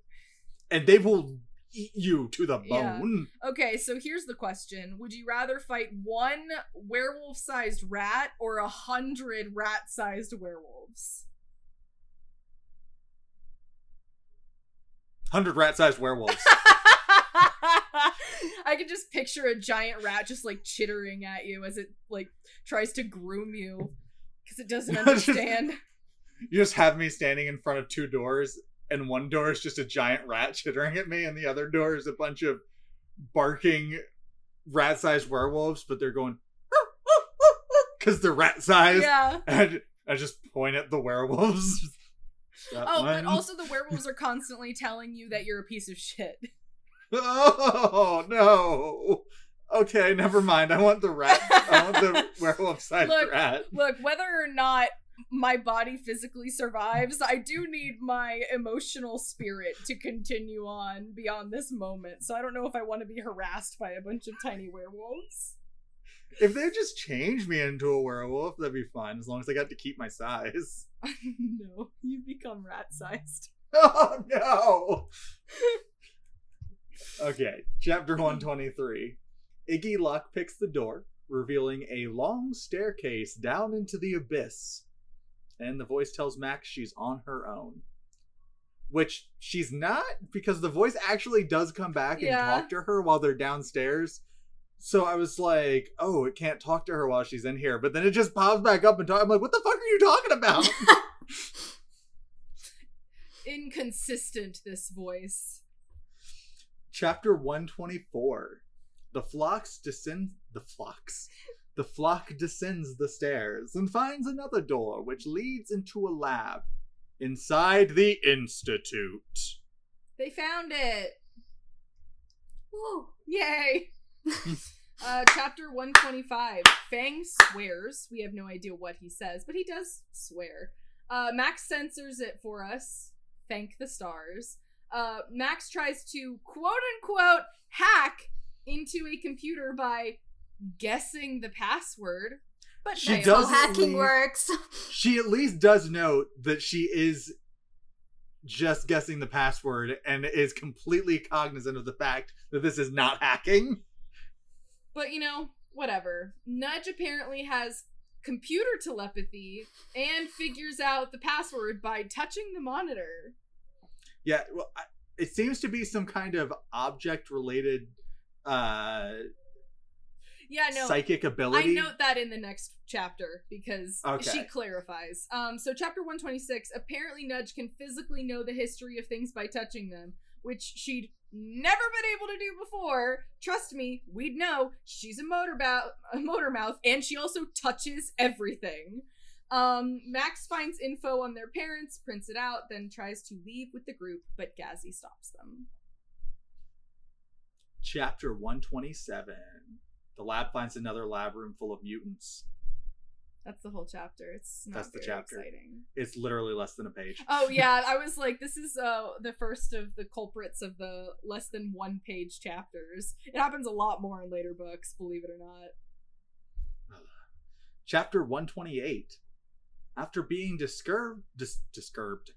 And they will eat you to the Yeah. bone. Okay, so here's the question: Would you rather fight one werewolf-sized rat or a hundred rat-sized werewolves? Hundred rat-sized werewolves. I can just picture a giant rat just like chittering at you as it like tries to groom you because it doesn't understand. you just have me standing in front of two doors, and one door is just a giant rat chittering at me, and the other door is a bunch of barking rat-sized werewolves, but they're going because they're rat-sized. yeah. And I just point at the werewolves. That Oh, one. but also the werewolves are constantly telling you that you're a piece of shit. Oh no. Okay, never mind. I want the rat. I want the werewolf-sized Look, rat. Look, whether or not my body physically survives, I do need my emotional spirit to continue on beyond this moment. So I don't know if I want to be harassed by a bunch of tiny werewolves. If they just change me into a werewolf, that'd be fun. As long as I got to keep my size. no, you become rat sized. Oh no. Okay, chapter 123. Iggy Luck picks the door, revealing a long staircase down into the abyss. And the voice tells Max she's on her own. Which she's not, because the voice actually does come back and Yeah. talk to her while they're downstairs. So I was like, oh, it can't talk to her while she's in here. But then it just pops back up and talk. I'm like, what the fuck are you talking about? Inconsistent, this voice. Chapter 124. The flocks descend the flocks. The flock descends the stairs and finds another door which leads into a lab inside the institute. They found it. Woo. Yay. Uh, chapter 125. Fang swears. We have no idea what he says, but he does swear. Uh, Max censors it for us. Thank the stars. Uh, Max tries to quote unquote hack into a computer by guessing the password. But She fails. does- How hacking leave- works. She at least does note that she is just guessing the password and is completely cognizant of the fact that this is not hacking. But you know, whatever. Nudge apparently has computer telepathy and figures out the password by touching the monitor. Yeah, well, I- it seems to be some kind of object related uh Yeah, no. psychic ability. I note that in the next chapter because Okay. she clarifies. Um, so chapter 126, apparently Nudge can physically know the history of things by touching them, which she'd never been able to do before. Trust me, we'd know. She's a motor, ba- a motor mouth, and she also touches everything. Um, Max finds info on their parents, prints it out, then tries to leave with the group, but Gazzy stops them. Chapter 127. The lab finds another lab room full of mutants. That's the whole chapter. It's not That's the chapter. exciting. It's literally less than a page. Oh yeah, I was like, this is uh the first of the culprits of the less than one page chapters. It happens a lot more in later books, believe it or not. Chapter 128. After being disturbed, dis- disturbed,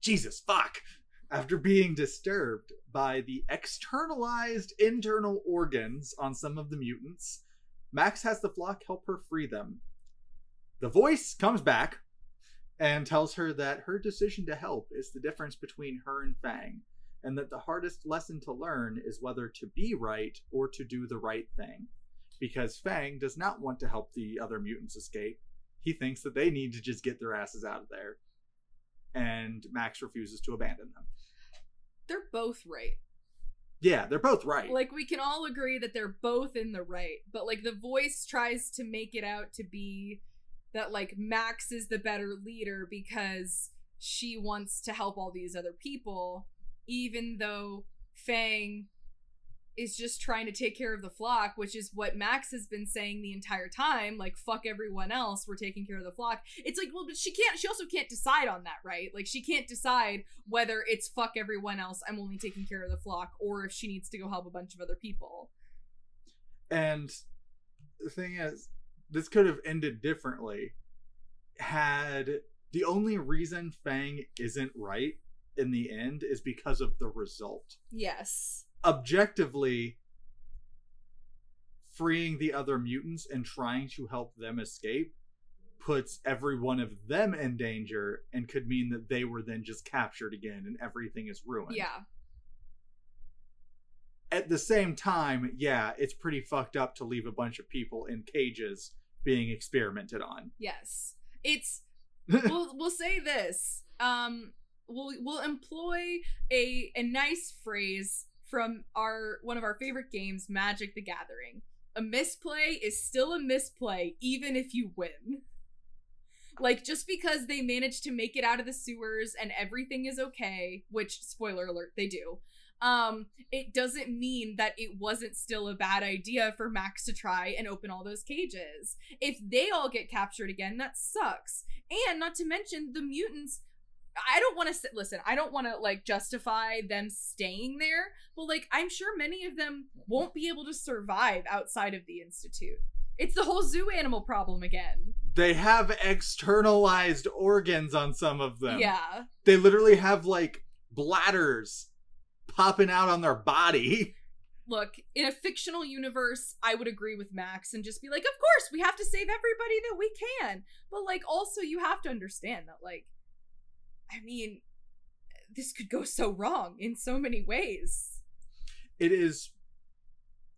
Jesus, fuck. After being disturbed by the externalized internal organs on some of the mutants, Max has the flock help her free them. The voice comes back and tells her that her decision to help is the difference between her and Fang, and that the hardest lesson to learn is whether to be right or to do the right thing because Fang does not want to help the other mutants escape. He thinks that they need to just get their asses out of there. And Max refuses to abandon them. They're both right. Yeah, they're both right. Like we can all agree that they're both in the right, but like the voice tries to make it out to be that like Max is the better leader because she wants to help all these other people, even though Fang is just trying to take care of the flock, which is what Max has been saying the entire time. Like, fuck everyone else, we're taking care of the flock. It's like, well, but she can't, she also can't decide on that, right? Like, she can't decide whether it's fuck everyone else, I'm only taking care of the flock, or if she needs to go help a bunch of other people. and the thing is, this could have ended differently had the only reason Fang isn't right in the end is because of the result. Yes. Objectively freeing the other mutants and trying to help them escape puts every one of them in danger and could mean that they were then just captured again and everything is ruined. Yeah. At the same time, yeah, it's pretty fucked up to leave a bunch of people in cages being experimented on. Yes. It's we'll we'll say this. Um we'll we'll employ a a nice phrase from our one of our favorite games, Magic the Gathering. A misplay is still a misplay even if you win. Like just because they managed to make it out of the sewers and everything is okay, which spoiler alert, they do. Um, it doesn't mean that it wasn't still a bad idea for Max to try and open all those cages. If they all get captured again, that sucks. And not to mention the mutants I don't want to sit listen, I don't want to like justify them staying there, but like I'm sure many of them won't be able to survive outside of the institute. It's the whole zoo animal problem again. They have externalized organs on some of them. Yeah. They literally have like bladders popping out on their body. Look, in a fictional universe, I would agree with Max and just be like, of course, we have to save everybody that we can. But like also you have to understand that like I mean, this could go so wrong in so many ways. It is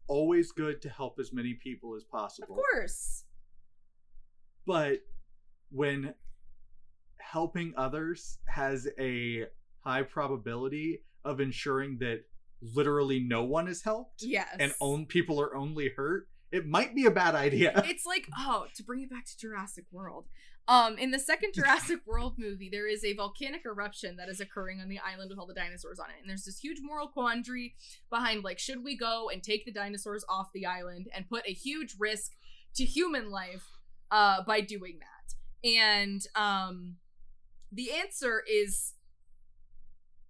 always good to help as many people as possible. Of course. But when helping others has a high probability of ensuring that literally no one is helped Yes. and own people are only hurt, it might be a bad idea. it's like oh to bring it back to jurassic world um in the second jurassic world movie there is a volcanic eruption that is occurring on the island with all the dinosaurs on it and there's this huge moral quandary behind like should we go and take the dinosaurs off the island and put a huge risk to human life uh by doing that? And um the answer is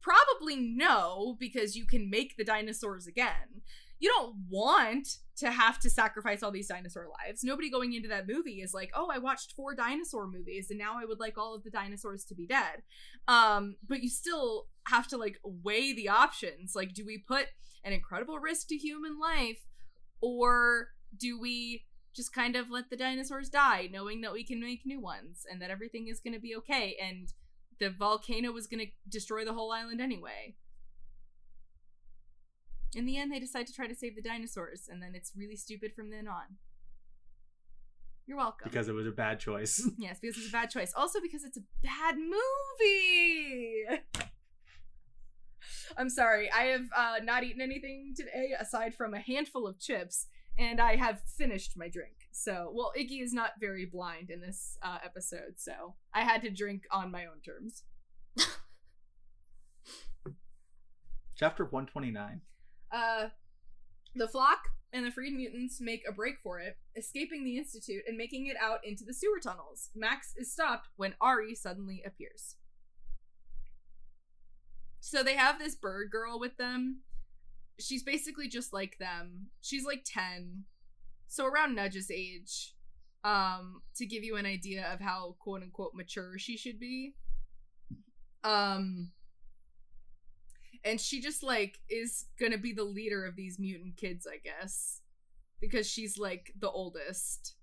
probably no because you can make the dinosaurs again you don't want to have to sacrifice all these dinosaur lives. Nobody going into that movie is like, "Oh, I watched four dinosaur movies and now I would like all of the dinosaurs to be dead." Um, but you still have to like weigh the options. Like, do we put an incredible risk to human life or do we just kind of let the dinosaurs die knowing that we can make new ones and that everything is going to be okay and the volcano was going to destroy the whole island anyway? In the end, they decide to try to save the dinosaurs, and then it's really stupid from then on. You're welcome. Because it was a bad choice. yes, because it's a bad choice. Also because it's a bad movie. I'm sorry. I have uh, not eaten anything today aside from a handful of chips, and I have finished my drink. So, well, Iggy is not very blind in this uh, episode, so I had to drink on my own terms. Chapter 129. Uh, the flock and the freed mutants make a break for it, escaping the Institute and making it out into the sewer tunnels. Max is stopped when Ari suddenly appears. So they have this bird girl with them. She's basically just like them. She's like 10. So around Nudge's age. Um, to give you an idea of how quote unquote mature she should be. Um and she just like is gonna be the leader of these mutant kids i guess. Because she's like the oldest.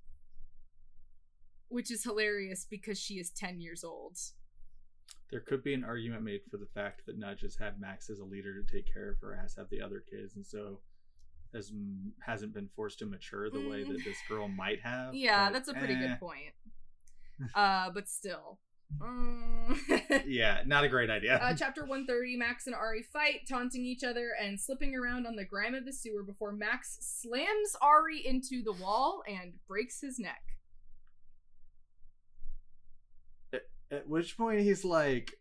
Which is hilarious because she is 10 years old. There could be an argument made for the fact that Nudge has had Max as a leader to take care of her, has have the other kids, and so has hasn't been forced to mature the way that this girl might have. yeah but, that's a pretty eh. good point. Uh but still Mm. Yeah, not a great idea. Uh, chapter 130 Max and Ari fight, taunting each other and slipping around on the grime of the sewer before Max slams Ari into the wall and breaks his neck. At which point he's like,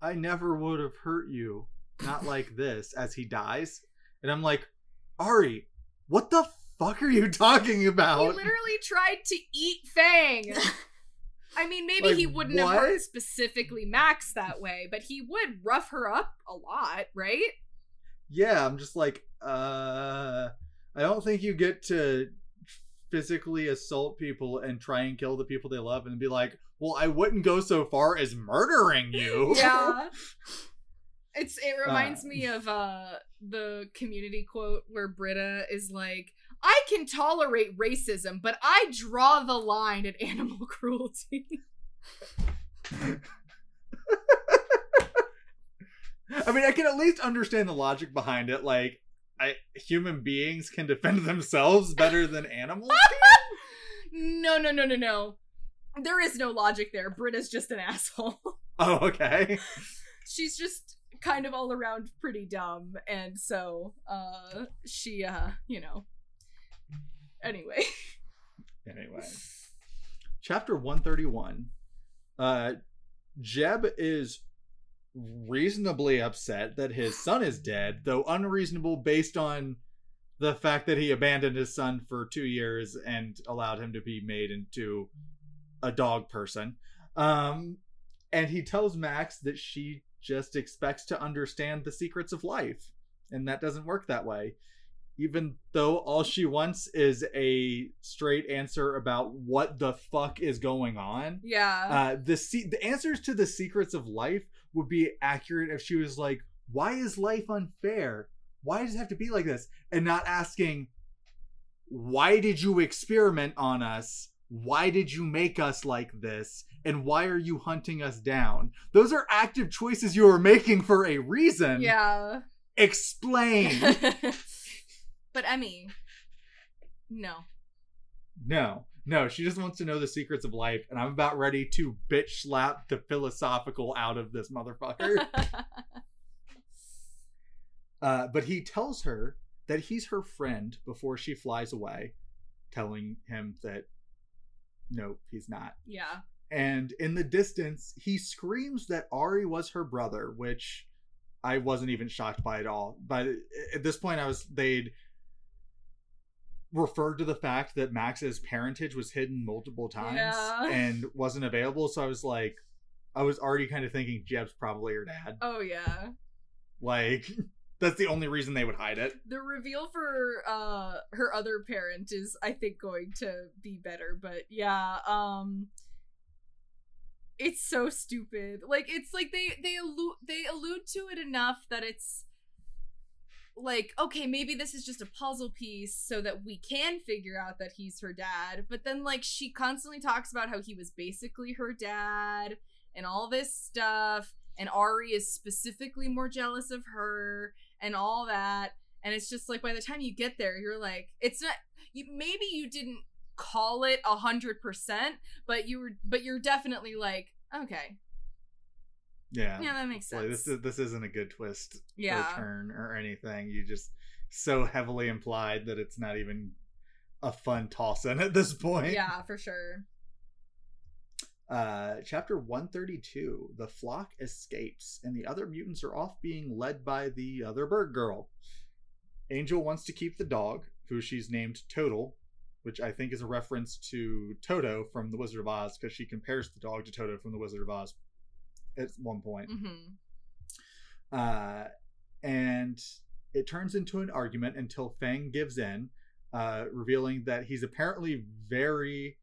I never would have hurt you. Not like this, as he dies. And I'm like, Ari, what the fuck are you talking about? He literally tried to eat Fang. I mean, maybe Like, he wouldn't have hurt specifically Max that way, but he would rough her up a lot, right? yeah, I'm just like, uh, I don't think you get to physically assault people and try and kill the people they love and be like, well, I wouldn't go so far as murdering you. Yeah. It's it reminds Uh. me of uh the community quote where Britta is like, I can tolerate racism, but I draw the line at animal cruelty. I mean, I can at least understand the logic behind it. Like, I, human beings can defend themselves better than animals. no, no, no, no, no. There is no logic there. Britta's just an asshole. oh, okay. She's just kind of all around pretty dumb, and so uh she uh, you know. Anyway. Anyway, chapter 131. Uh, Jeb is reasonably upset that his son is dead, though unreasonable based on the fact that he abandoned his son for two years and allowed him to be made into a dog person. Um, and he tells Max that she just expects to understand the secrets of life, and that doesn't work that way. Even though all she wants is a straight answer about what the fuck is going on, Yeah. uh, the se- the answers to the secrets of life would be accurate if she was like, "Why is life unfair? Why does it have to be like this?" and not asking, "Why did you experiment on us? Why did you make us like this? And why are you hunting us down?" Those are active choices you are making for a reason. yeah. Explain. but Emmy, no. no. No, she just wants to know the secrets of life, and I'm about ready to bitch slap the philosophical out of this motherfucker. Uh, but he tells her that he's her friend before she flies away, telling him that nope, he's not. Yeah. And in the distance, he screams that Ari was her brother, which I wasn't even shocked by at all. But at this point, I was they'd referred to the fact that Max's parentage was hidden multiple times Yeah. and wasn't available. So I was like, I was already kind of thinking Jeb's probably her dad. Oh yeah. Like, that's the only reason they would hide it. The reveal for uh her other parent is I think going to be better, but yeah, um it's so stupid. Like it's like they they allude they allude to it enough that it's like okay, maybe this is just a puzzle piece so that we can figure out that he's her dad. But then like she constantly talks about how he was basically her dad and all this stuff and Ari is specifically more jealous of her and all that and it's just like by the time you get there you're like it's not you maybe you didn't call it a hundred percent but you were but you're definitely like okay Yeah. yeah that makes sense Like, this is this isn't a good twist yeah or turn or anything. You just so heavily implied that it's not even a fun toss in at this point. yeah for sure Uh, chapter 132 The flock escapes, and the other mutants are off being led by the other bird girl. Angel wants to keep the dog, who she's named Total, which I think is a reference to Toto from The Wizard of Oz, because she compares the dog to Toto from The Wizard of Oz at one point. hmm Uh, and it turns into an argument until Fang gives in, uh, revealing that he's apparently very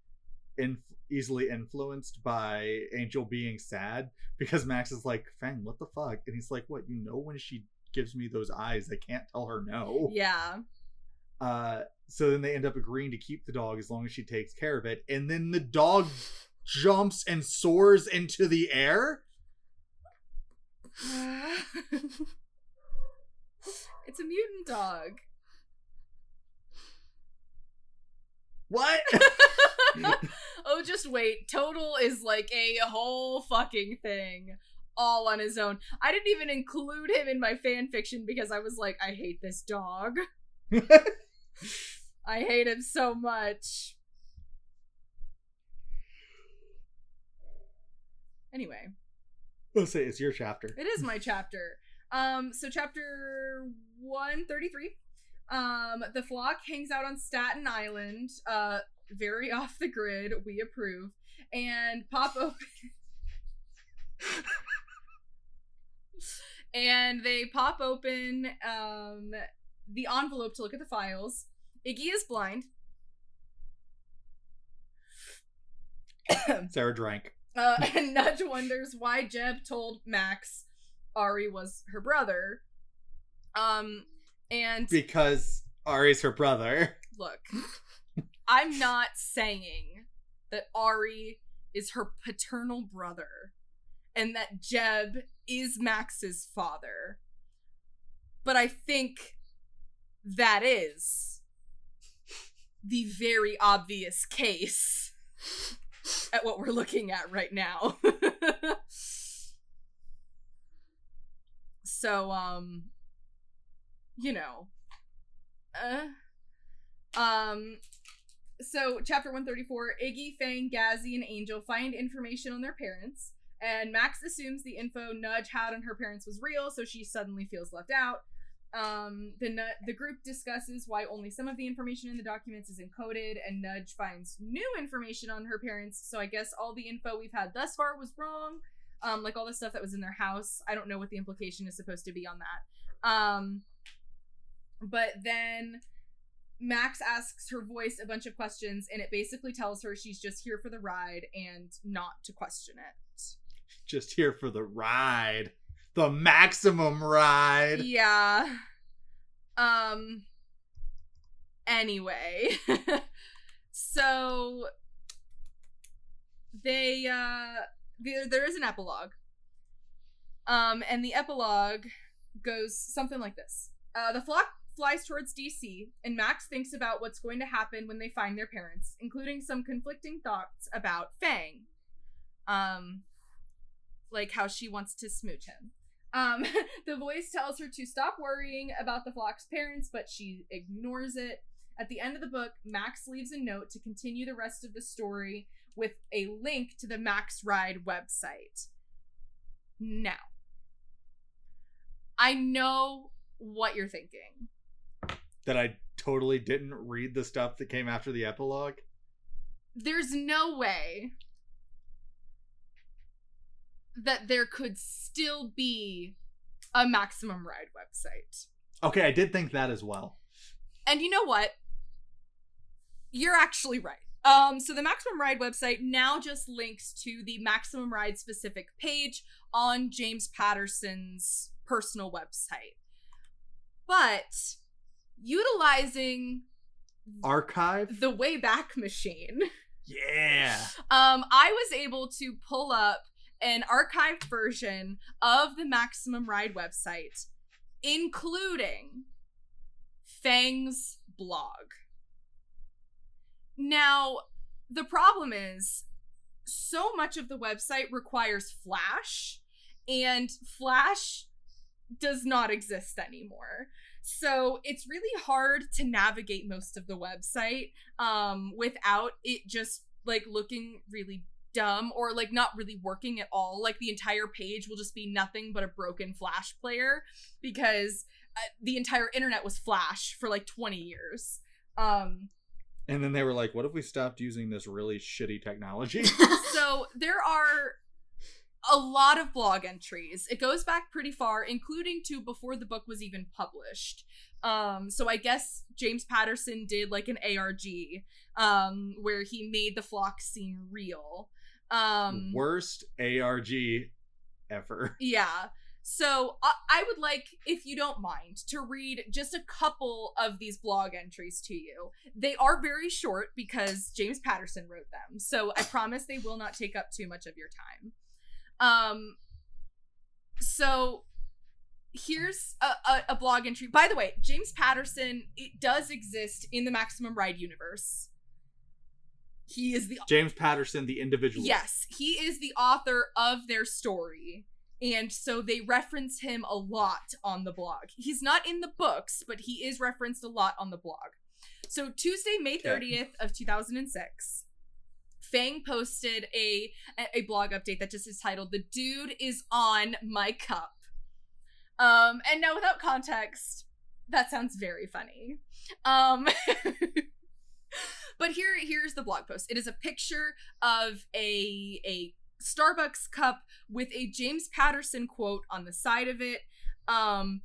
in- easily influenced by Angel being sad because Max is like, Fang, what the fuck? And he's like, What? You know, when she gives me those eyes, I can't tell her no. yeah Uh, so then they end up agreeing to keep the dog as long as she takes care of it. And then the dog jumps and soars into the air. it's a mutant dog. What? oh just wait. Total is like a whole fucking thing. All on his own. I didn't even include him in my fan fiction because i was like i hate this dog. I hate him so much. Anyway, Let's say it's your chapter. it is my chapter. Um, so chapter 133. Um, the flock hangs out on Staten Island. Uh, very off the grid. We approve. And pop open. and they pop open um the envelope to look at the files. Iggy is blind. Sarah drank. Uh, and Nudge wonders why Jeb told Max Ari was her brother. Um, and Because Ari's her brother. look, I'm not saying that Ari is her paternal brother and that Jeb is Max's father. But I think that is the very obvious case at what we're looking at right now. so, um, you know, uh, um, so chapter 134 Iggy, Fang, Gazzy, and Angel find information on their parents, and Max assumes the info Nudge had on her parents was real, so she suddenly feels left out. Um, the the group discusses why only some of the information in the documents is encoded, and Nudge finds new information on her parents. So I guess all the info we've had thus far was wrong. Um, like all the stuff that was in their house. I don't know what the implication is supposed to be on that. Um, but then Max asks her voice a bunch of questions, and it basically tells her she's just here for the ride and not to question it. Just here for the ride. The maximum ride. Yeah. Um anyway. so they uh there, there is an epilogue. Um and the epilogue goes something like this. Uh the flock flies towards DC and Max thinks about what's going to happen when they find their parents, including some conflicting thoughts about Fang. Um like how she wants to smooch him. Um, the voice tells her to stop worrying about the flock's parents, but she ignores it. At the end of the book, Max leaves a note to continue the rest of the story with a link to the Max Ride website. Now, I know what you're thinking. That I totally didn't read the stuff that came after the epilogue. There's no way that there could still be a Maximum Ride website. Okay, I did think that as well. And you know what? You're actually right. Um, so the Maximum Ride website now just links to the Maximum Ride specific page on James Patterson's personal website. But utilizing Archive? the Wayback Machine, Yeah. um, I was able to pull up an archived version of the Maximum Ride website, including Fang's blog. Now, the problem is so much of the website requires Flash, and Flash does not exist anymore. So it's really hard to navigate most of the website um, without it just like looking really dumb or like not really working at all. Like the entire page will just be nothing but a broken Flash player because uh, the entire internet was Flash for like 20 years. Um, And then they were like, what if we stopped using this really shitty technology? so there are a lot of blog entries. It goes back pretty far, including to before the book was even published. Um, so I guess James Patterson did like an ARG um, where he made the flock seem real. Um, Worst ARG ever. yeah. So I, I would like, if you don't mind, to read just a couple of these blog entries to you. They are very short because James Patterson wrote them. So I promise they will not take up too much of your time. Um, so here's a, a, a blog entry. By the way, James Patterson, it does exist in the Maximum Ride universe. He is the James Patterson, the individual. Yes, he is the author of their story. And so they reference him a lot on the blog. He's not in the books, but he is referenced a lot on the blog. So Tuesday, May Okay. 30th of 2006, Fang posted a a blog update that just is titled "The Dude is on my cup." Um, and now without context, that sounds very funny. Um, but here here's the blog post. It is a picture of a a Starbucks cup with a James Patterson quote on the side of it. Um,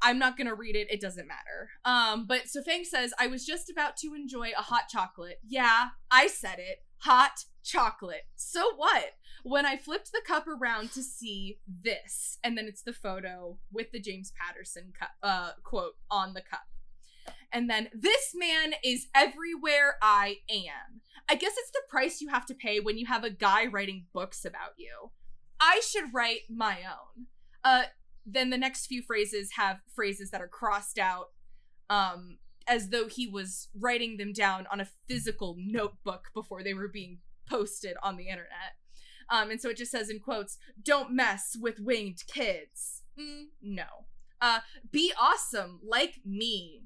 I'm not gonna read it. It doesn't matter. Um, but so Fang says, I was just about to enjoy a hot chocolate. Yeah, I said it. Hot chocolate. So what? When I flipped the cup around to see this, and then it's the photo with the James Patterson cup, uh, quote on the cup. And then this man is everywhere I am. I guess it's the price you have to pay when you have a guy writing books about you. I should write my own. Uh, then the next few phrases have phrases that are crossed out um, as though he was writing them down on a physical notebook before they were being posted on the internet. Um, and so it just says in quotes, don't mess with winged kids. Mm, no. Uh, be awesome like me.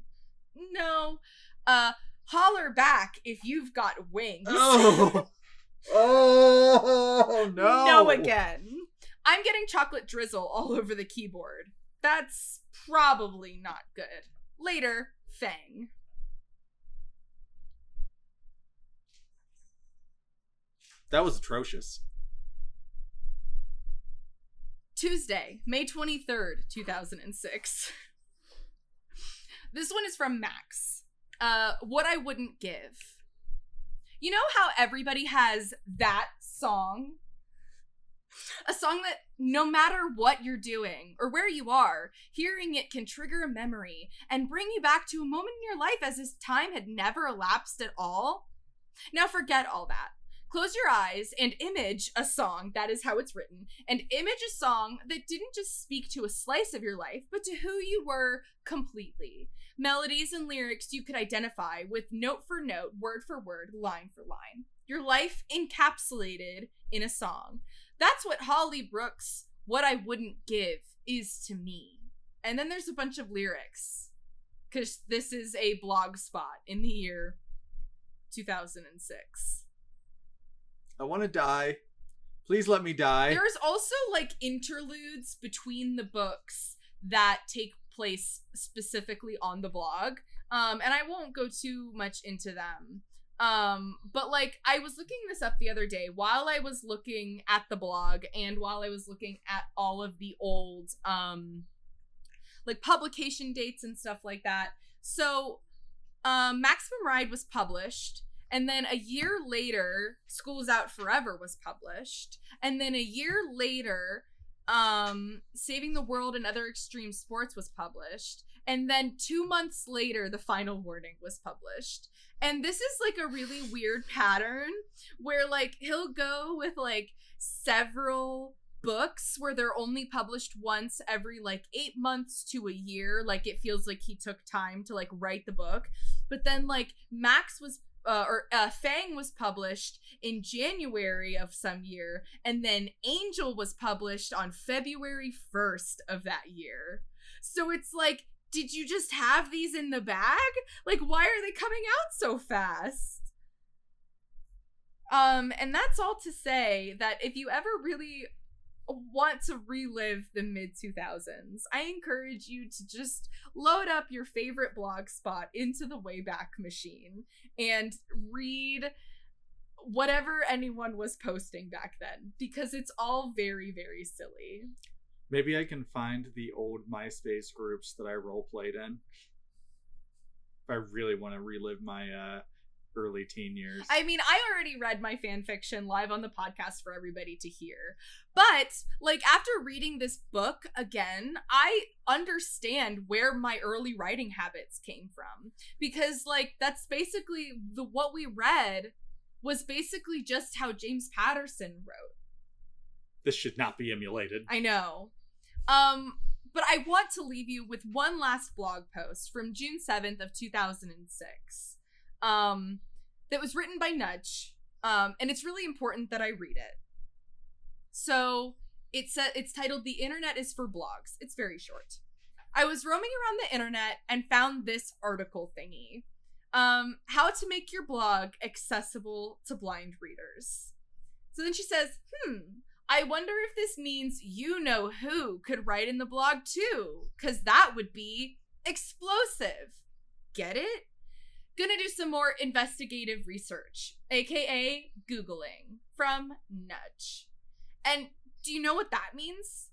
No. Uh, holler back if you've got wings. Oh. oh no. No again. I'm getting chocolate drizzle all over the keyboard. That's probably not good. Later, Fang. That was atrocious. Tuesday, May 23rd, 2006. This one is from Max. Uh, what I wouldn't give. You know how everybody has that song? A song that no matter what you're doing or where you are, hearing it can trigger a memory and bring you back to a moment in your life as if time had never elapsed at all. Now forget all that. Close your eyes and image a song, that is how it's written, and image a song that didn't just speak to a slice of your life, but to who you were completely. Melodies and lyrics you could identify with note for note, word for word, line for line. Your life encapsulated in a song. That's what Holly Brook's, What I Wouldn't Give, is to me. And then there's a bunch of lyrics. because this is a blog spot in the year 2006. I want to die. Please let me die. There's also like interludes between the books that take place specifically on the blog. Um, and I won't go too much into them. Um, but like I was looking this up the other day while I was looking at the blog and while I was looking at all of the old um like publication dates and stuff like that. So um Maximum Ride was published and then a year later School's Out Forever was published and then a year later um Saving the World and Other Extreme Sports was published and then 2 months later the final warning was published. And this is like a really weird pattern where like he'll go with like several books where they're only published once every like 8 months to a year like it feels like he took time to like write the book. But then like Max was uh, or uh, Fang was published in January of some year, and then Angel was published on February 1st of that year. So it's like, did you just have these in the bag? Like, why are they coming out so fast? Um, and that's all to say that if you ever really want to relive the mid 2000s, I encourage you to just load up your favorite blog spot into the Wayback Machine and read whatever anyone was posting back then because it's all very, very silly. Maybe I can find the old MySpace groups that I role played in. If I really want to relive my uh, early teen years. I mean, I already read my fan fiction live on the podcast for everybody to hear. But, like, after reading this book again, I understand where my early writing habits came from. Because, like, that's basically the what we read was basically just how James Patterson wrote. this should not be emulated. I know. Um, but I want to leave you with one last blog post from June 7th of 2006. Um, that was written by Nudge. Um, and it's really important that I read it. So it's it's titled "The Internet is for Blogs." It's very short. I was roaming around the internet and found this article thingy. Um, how to make your blog accessible to blind readers. So then she says, "Hmm, I wonder if this means you know who could write in the blog too, cuz that would be explosive. Get it? Gonna do some more investigative research, aka Googling, from Nudge. And do you know what that means?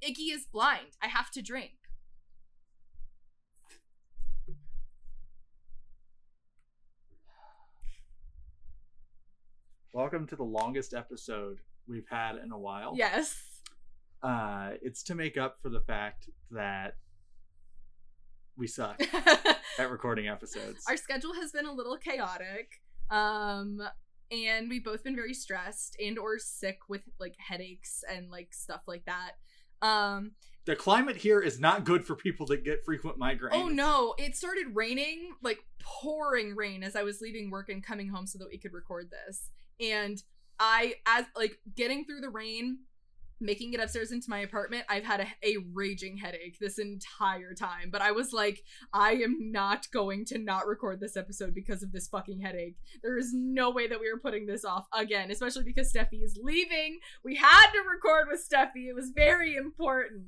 Iggy is blind. I have to drink. Welcome to the longest episode we've had in a while. Yes. Uh, it's to make up for the fact that we suck at recording episodes. Our schedule has been a little chaotic. Um and we've both been very stressed and or sick with like headaches and like stuff like that. Um the climate here is not good for people that get frequent migraines. oh no, it started raining, like pouring rain as I was leaving work and coming home so that we could record this. And I as like getting through the rain, making it upstairs into my apartment, I've had a, a raging headache this entire time. But I was like, I am not going to not record this episode because of this fucking headache. There is no way that we are putting this off again, especially because Steffi is leaving. We had to record with Steffi. It was very important.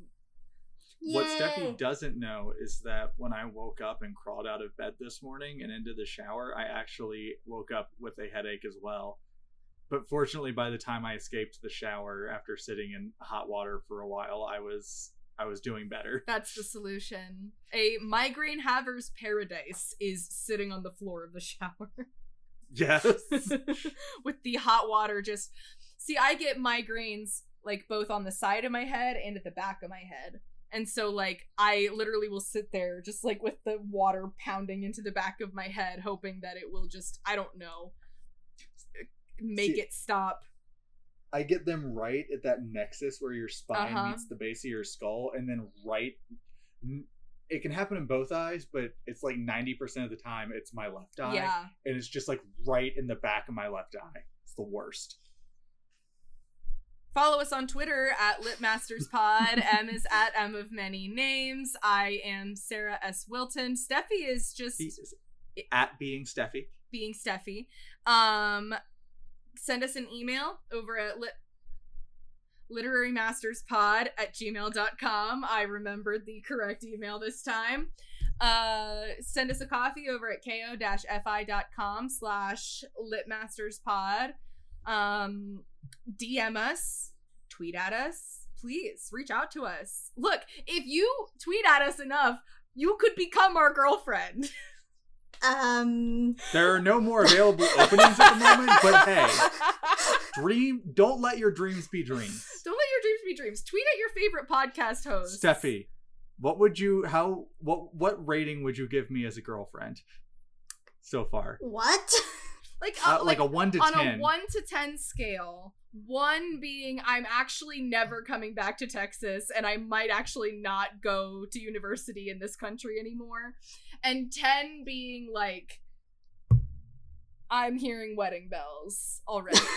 What Steffi doesn't know is that when I woke up and crawled out of bed this morning and into the shower, I actually woke up with a headache as well. But fortunately, by the time I escaped the shower after sitting in hot water for a while, I was I was doing better. That's the solution. A migraine haver's paradise is sitting on the floor of the shower. Yes. with the hot water just see i get migraines like both on the side of my head and at the back of my head and so like i literally will sit there just like with the water pounding into the back of my head hoping that it will just i don't know make See- it stop I get them right at that nexus where your spine Uh-huh. meets the base of your skull, and then right. It can happen in both eyes, but it's like ninety percent of the time it's my left eye, yeah and it's just like right in the back of my left eye. It's the worst. Follow us on Twitter at LitMastersPod. M is at M of many names. I am Sarah S. Wilton. Steffi is just He's at being Steffi. being Steffi. Um, send us an email over at lit- literarymasterspod at gmail.com. I remembered the correct email this time. Uh, send us a coffee over at ko-fi.com slash litmasterspod. Um, DM us, tweet at us, please reach out to us. Look, if you tweet at us enough, you could become our girlfriend. Um, There are no more available openings at the moment, but hey, dream. Don't let your dreams be dreams. Don't let your dreams be dreams. Tweet at your favorite podcast host. Steffi, what would you? How? What? What rating would you give me as a girlfriend? So far, what? Like, uh, uh, like, a one to on ten. a 1 to 10 scale. 1 being I'm actually never coming back to Texas and I might actually not go to university in this country anymore. And 10 being like I'm hearing wedding bells already.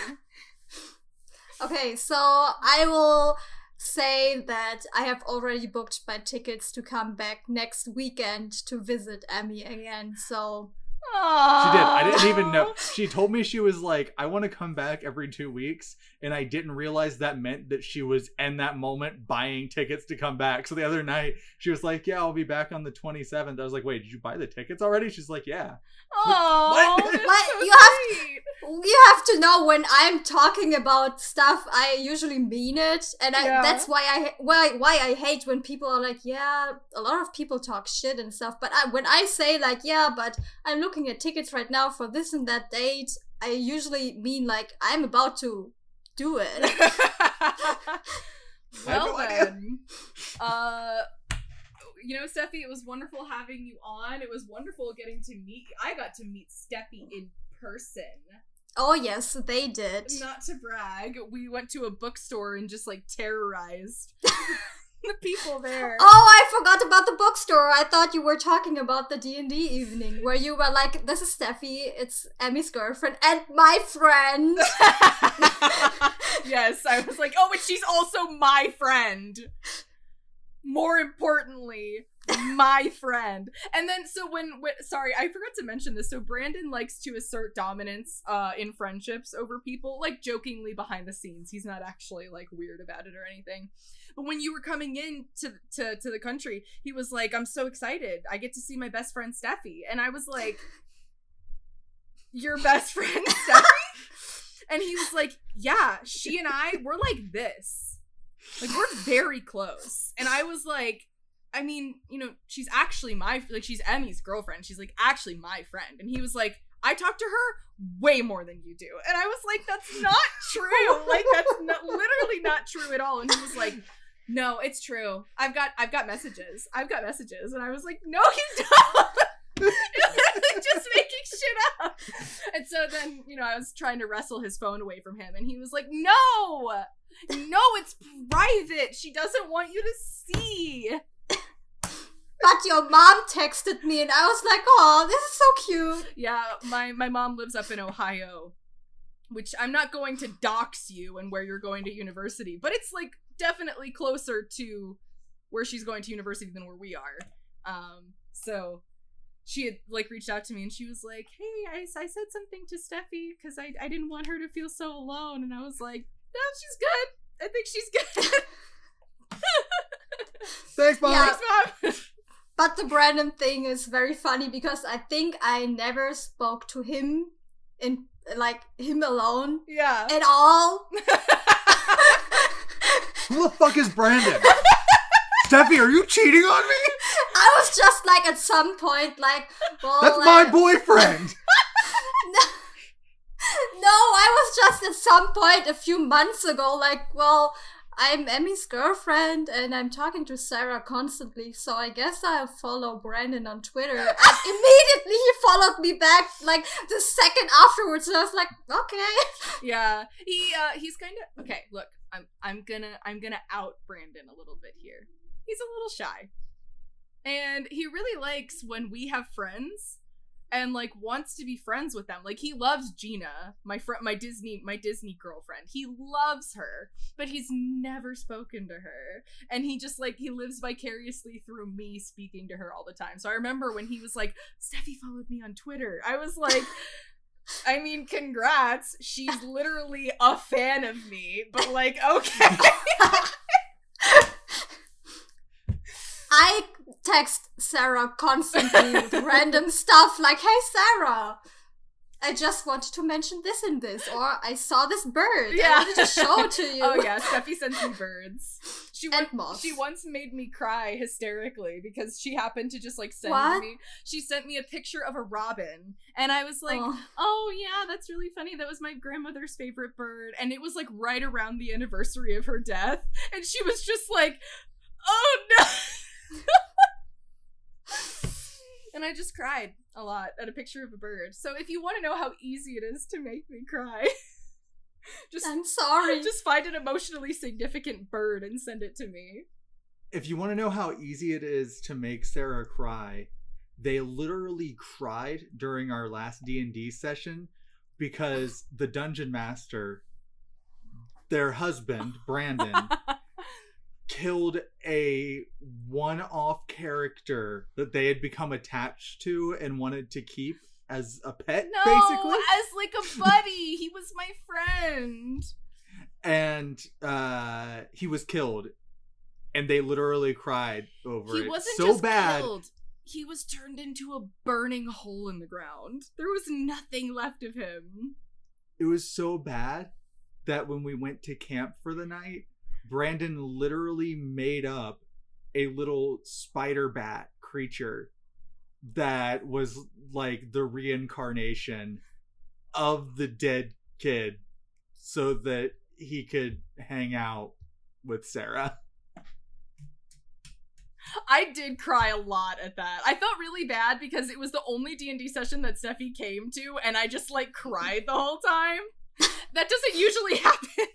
Okay, so I will say that I have already booked my tickets to come back next weekend to visit Emmy again. So She did. I didn't even know. She told me she was like, I want to come back every two weeks. And I didn't realize that meant that she was in that moment buying tickets to come back. So the other night, she was like, Yeah, I'll be back on the 27th. I was like, Wait, did you buy the tickets already? She's like, Yeah. Oh, What? What? so You have- sweet. you have to know when I'm talking about stuff, I usually mean it, and I, Yeah. that's why I why why I hate when people are like, yeah, a lot of people talk shit and stuff. But I, when I say like, yeah, but I'm looking at tickets right now for this and that date, I usually mean like I'm about to do it. well no then, uh, you know, Steffi, it was wonderful having you on. It was wonderful getting to meet. I got to meet Steffi in person. oh yes, they did. Not to brag, we went to a bookstore and just like terrorized the people there. Oh, I forgot about the bookstore. I thought you were talking about the D and D evening where you were like, "This is Steffi. It's Emmy's girlfriend and my friend." yes, I was like, oh, and she's also my friend. More importantly, my friend. And then, so when, when, sorry, I forgot to mention this. So Brandon likes to assert dominance uh, in friendships over people, like jokingly behind the scenes. He's not actually like weird about it or anything. But when you were coming in to, to, to the country, he was like, I'm so excited. I get to see my best friend Steffi. And I was like, Your best friend Steffi? And he was like, Yeah, she and I, we're like this. Like, we're very close. And I was like, I mean, you know, she's actually my, like, she's Emmy's girlfriend. She's like, actually my friend. And he was like, I talk to her way more than you do. And I was like, that's not true. Like, that's not, literally not true at all. And he was like, no, it's true. I've got, I've got messages. I've got messages. And I was like, no, you don't. just making shit up. And so then, you know, I was trying to wrestle his phone away from him, and he was like, No, no, it's private. She doesn't want you to see. But your mom texted me, and I was like, "Oh, this is so cute." Yeah, my, my mom lives up in Ohio, which I'm not going to dox you and where you're going to university, but it's like definitely closer to where she's going to university than where we are. Um, so she had like reached out to me and she was like, "Hey, I, I said something to Steffi because I I didn't want her to feel so alone," and I was like, "No, she's good. I think she's good." Thanks, mom. Yeah. Thanks, mom. But the Brandon thing is very funny because I think I never spoke to him in like him alone yeah. at all. Who the fuck is Brandon? Steffi, are you cheating on me? I was just like at some point like, well, That's my like- boyfriend. No, I was just at some point a few months ago like, well, I'm Emmy's girlfriend and I'm talking to Sarah constantly, so I guess I'll follow Brandon on Twitter. And immediately he followed me back like the second afterwards, and I was like, okay. yeah he uh he's kind of okay look i'm i'm gonna i'm gonna out brandon a little bit here he's a little shy and he really likes when we have friends and like wants to be friends with them. Like he loves Gina, my friend, my Disney, my Disney girlfriend. He loves her, but he's never spoken to her, and he just like he lives vicariously through me speaking to her all the time. So I remember when he was like, "Steffi followed me on Twitter." I was like. I mean, congrats. She's literally a fan of me, but like, okay. I text Sarah constantly with random stuff like, "Hey Sarah, I just wanted to mention this and this," or "I saw this bird. Yeah. I wanted to show to you." Oh yeah, Steffi sends me birds. She And she once made me cry hysterically because she happened to just like send What? me. She sent me a picture of a robin, and I was like, Oh. "Oh yeah, that's really funny. That was my grandmother's favorite bird." And it was like right around the anniversary of her death, and she was just like, "Oh no." And I just cried a lot at a picture of a bird. So if you want to know how easy it is to make me cry, just I'm sorry. just find an emotionally significant bird and send it to me. If you want to know how easy it is to make Sarah cry, they literally cried during our last D&D session because the dungeon master their husband, Brandon, killed a one-off character that they had become attached to and wanted to keep as a pet no, basically. as like a buddy. he was my friend. and uh he was killed and they literally cried over it. He it wasn't so just bad killed. He was turned into a burning hole in the ground. There was nothing left of him. it was so bad that when we went to camp for the night brandon literally made up a little spider bat creature that was like the reincarnation of the dead kid so that he could hang out with sarah I did cry a lot at that. I felt really bad because it was the only D&D session that Steffi came to and I just like cried the whole time. That doesn't usually happen.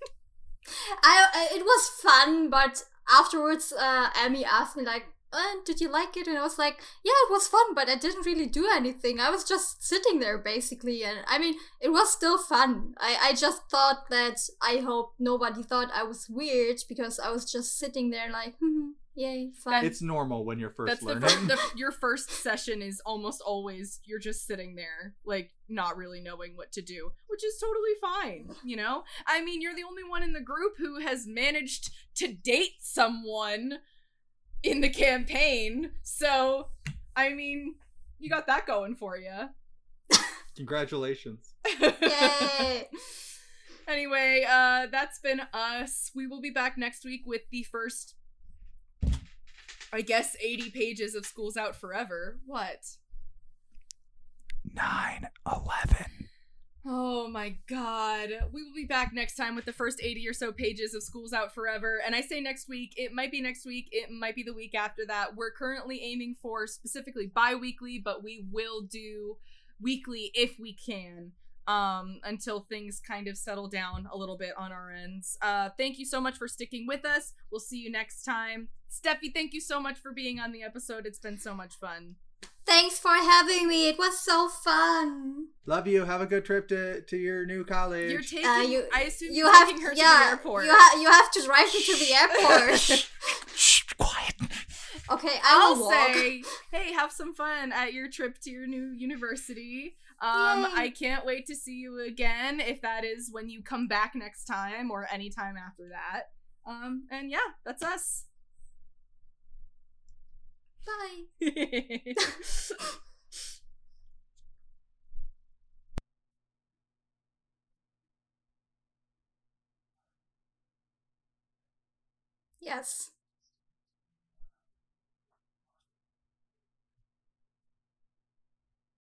I, I it was fun, but afterwards, uh, Amy asked me like, uh, "Did you like it?" And I was like, "Yeah, it was fun, but I didn't really do anything. I was just sitting there basically, and I mean, it was still fun. I I just thought that I hope nobody thought I was weird because I was just sitting there like, hmm, yay, fun." it's normal when you're first That's the, learning fir- the your first session is almost always you're just sitting there like not really knowing what to do, which is totally fine, you know? I mean, you're the only one in the group who has managed to date someone in the campaign. So, I mean, you got that going for you. congratulations Yay! anyway, uh that's been us. We will be back next week with the first I guess 80 pages of School's Out Forever. What? 9 11 Oh my god. We will be back next time with the first 80 or so pages of School's Out Forever. And I say next week, it might be next week, it might be the week after that. We're currently aiming for specifically bi weekly, but we will do weekly if we can. Um, until things kind of settle down a little bit on our ends. Uh, thank you so much for sticking with us. We'll see you next time. Steffi, thank you so much for being on the episode. It's been so much fun. Thanks for having me. It was so fun. Love you. Have a good trip to, to your new college. You're taking, Uh, you, I assume you have taking her to yeah, the airport. You, ha- you have to drive me to the airport. Shh, quiet. okay, I will I'll walk. say, hey, have some fun at your trip to your new university. Um, Yay. I can't wait to see you again if that is when you come back next time or any time after that. Um, and yeah, that's us. Bye. Yes.